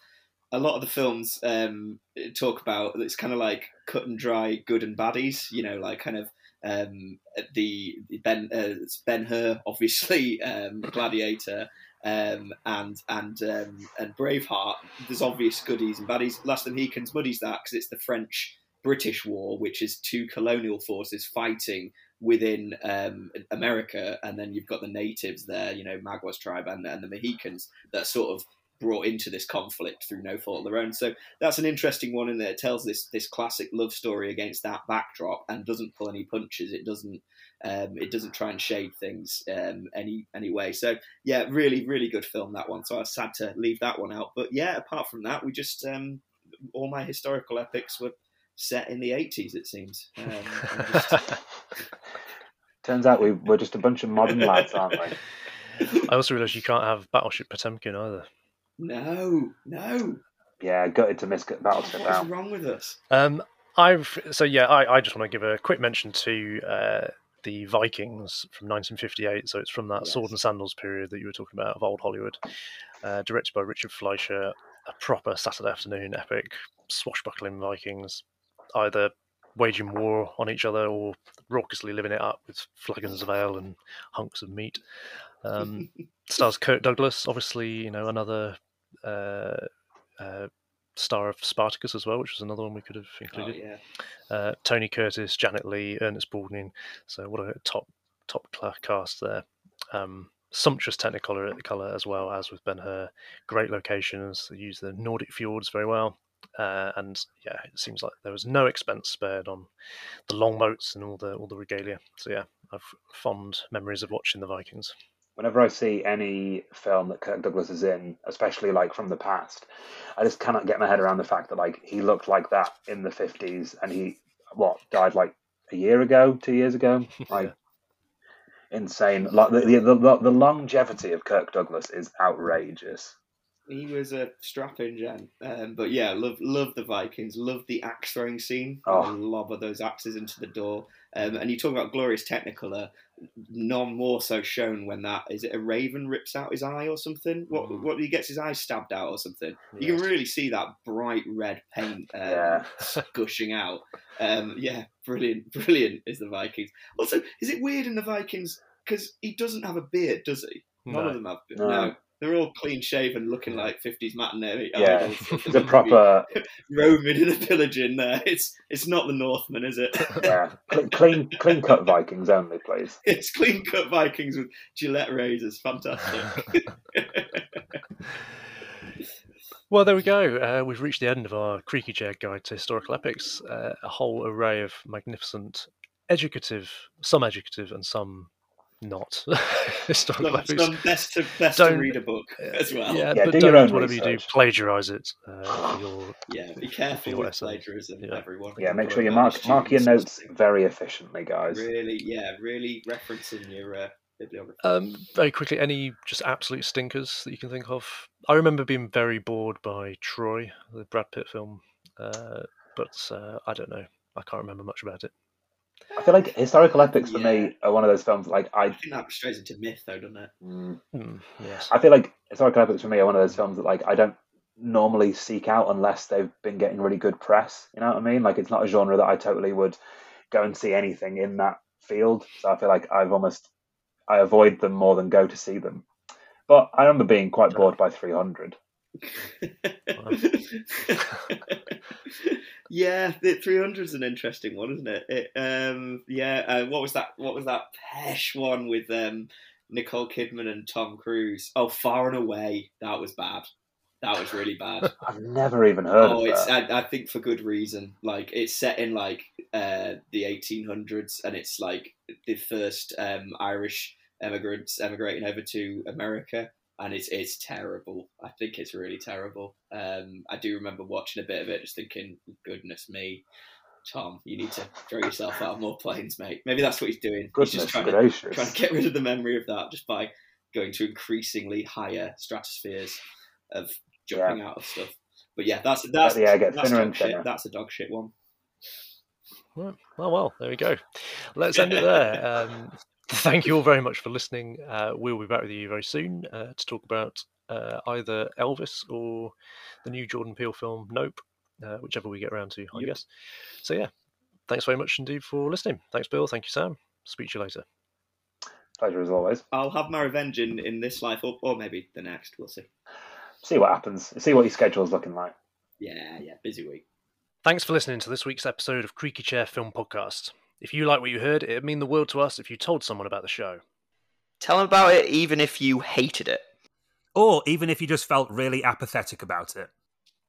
B: a lot of the films um, talk about it's kind of like cut and dry good and baddies. You know, like kind of um, the Ben uh, Ben Hur, obviously um, Gladiator. um, and and um, and Braveheart, there's obvious goodies and baddies. Last of the Mohicans muddies that because it's the French British War, which is two colonial forces fighting within um, America, and then you've got the natives there, you know, Magua's tribe and, and the Mohicans that sort of brought into this conflict through no fault of their own. So that's an interesting one in there. It tells this this classic love story against that backdrop and doesn't pull any punches. It doesn't um, it doesn't try and shade things um, any any way. So yeah, really really good film that one. So I was sad to leave that one out. But yeah, apart from that, we just um, all my historical epics were set in the 80s. It seems. Um, just...
C: Turns out we, we're just a bunch of modern lads, aren't
A: we? I also realise you can't have Battleship Potemkin either.
B: No, no.
C: Yeah, gutted to miss Battleship.
B: What's out. wrong with us?
A: Um, I've so yeah. I, I just want to give a quick mention to uh, the Vikings from 1958. So it's from that yes. sword and sandals period that you were talking about of old Hollywood, uh, directed by Richard Fleischer. A proper Saturday afternoon epic, swashbuckling Vikings, either waging war on each other or raucously living it up with flagons of ale and hunks of meat. Um, stars Kirk Douglas, obviously, you know, another uh, uh, star of Spartacus as well, which was another one we could have oh, included.
B: Oh,
A: yeah. uh, Tony Curtis, Janet Leigh, Ernest Borgnine. So what a top top cast there. Um, sumptuous technicolor color as well as with Ben Hur. Great locations. They use the Nordic fjords very well. Uh, and yeah, it seems like there was no expense spared on the longboats and all the all the regalia. So yeah, I've fond memories of watching the Vikings
C: whenever I see any film that Kirk Douglas is in, especially like from the past, I just cannot get my head around the fact that like he looked like that in the fifties and he what died like a year ago, two years ago, like insane. Like the, the the the longevity of Kirk Douglas is outrageous.
B: He was a strapping gen, um, but yeah, love love the Vikings, love the axe throwing scene. Oh. I lob those axes into the door. Um, and you talk about glorious technicolor, none more so shown when that is it a raven rips out his eye or something. What mm. what he gets his eye stabbed out or something. Yes. You can really see that bright red paint um, yeah. gushing out. Um, yeah, brilliant, brilliant is the Vikings. Also, is it weird in the Vikings because he doesn't have a beard, does he? None no. of them have. No. no. They're all clean shaven, looking like fifties matinee.
C: Yeah, it's a proper
B: roaming and a pillaging there. It's it's not the Northmen, is it?
C: yeah, clean clean cut Vikings only, please.
B: It's clean cut Vikings with Gillette razors. Fantastic.
A: Well, there we go. Uh, we've reached the end of our creaky chair guide to historical epics. Uh, a whole array of magnificent, educative, some educative, and some not historical
B: no, epics. best to best don't, to read a book as well.
A: Yeah, yeah but do don't whatever you do, plagiarize it. Uh,
B: your, yeah, be careful with essay. plagiarism, yeah. everyone.
C: Yeah, make sure you mark mark your notes very efficiently, guys.
B: Really, yeah, really referencing your uh, bibliography.
A: Um, very quickly, any just absolute stinkers that you can think of? I remember being very bored by Troy, the Brad Pitt film, uh, but uh, I don't know. I can't remember much about it.
C: I feel like historical epics for yeah. me are one of those films. Like I,
B: I think that strays into myth, though, doesn't it?
C: Mm, mm, yes. I feel like historical epics for me are one of those films that like I don't normally seek out unless they've been getting really good press. You know what I mean? Like it's not a genre that I totally would go and see anything in that field. So I feel like I've almost I avoid them more than go to see them. But I remember being quite bored by 300.
B: Yeah, the 300 is an interesting one, isn't it? it um, yeah, uh, what was that? What was that Pesh one with um, Nicole Kidman and Tom Cruise? Oh, Far and Away. That was bad. That was really bad.
C: I've never even heard
B: oh,
C: of
B: it's. I, I, think for good reason. Like it's set in like uh, the 1800s, and it's like the first um, Irish immigrants emigrating over to America and it's it's terrible. I think it's really terrible. Um, I do remember watching a bit of it, just thinking, "Goodness me, Tom, you need to throw yourself out of more planes, mate." Maybe that's what he's doing.
C: Goodness
B: he's just trying
C: gracious.
B: to, trying to get rid of the memory of that just by going to increasingly higher stratospheres of jumping yeah. out of stuff. But yeah, that's that's
C: yeah, get
B: that's
C: thinner and thinner.
B: Shit. That's a dog shit one.
A: Well, well, well, there we go. Let's end it there. Um, thank you all very much for listening. Uh, we'll be back with you very soon uh, to talk about uh, either Elvis or the new Jordan Peele film Nope, uh, whichever we get around to, I yep. guess. So, yeah, thanks very much indeed for listening. Thanks, Bill. Thank you, Sam. Speak to you later.
D: Pleasure as always.
E: I'll have my revenge in, in this life or, or maybe the next. We'll see.
D: See what happens. See what your schedule's looking like.
E: Yeah, yeah, busy week.
A: Thanks for listening to this week's episode of Creaky Chair Film Podcast. If you like what you heard, it'd mean the world to us if you told someone about the show.
B: Tell them about it even if you hated it.
C: Or even if you just felt really apathetic about it.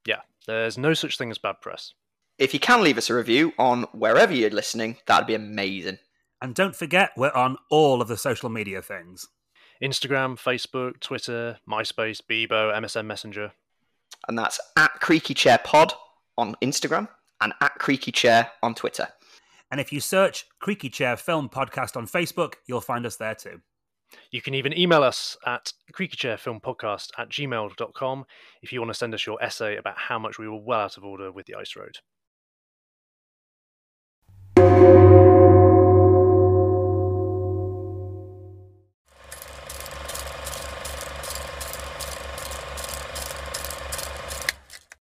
A: Yeah, there's no such thing as bad press.
B: If you can leave us a review on wherever you're listening, that'd be amazing.
C: And don't forget, we're on all of the social media things.
A: Instagram, Facebook, Twitter, MySpace, Bebo, MSN Messenger.
B: And that's at Creaky Chair Pod on Instagram and at Creaky Chair on Twitter.
C: And if you search Creaky Chair Film Podcast on Facebook, you'll find us there too.
A: You can even email us at creakychairfilmpodcast at gmail.com if you want to send us your essay about how much we were well out of order with the Ice Road.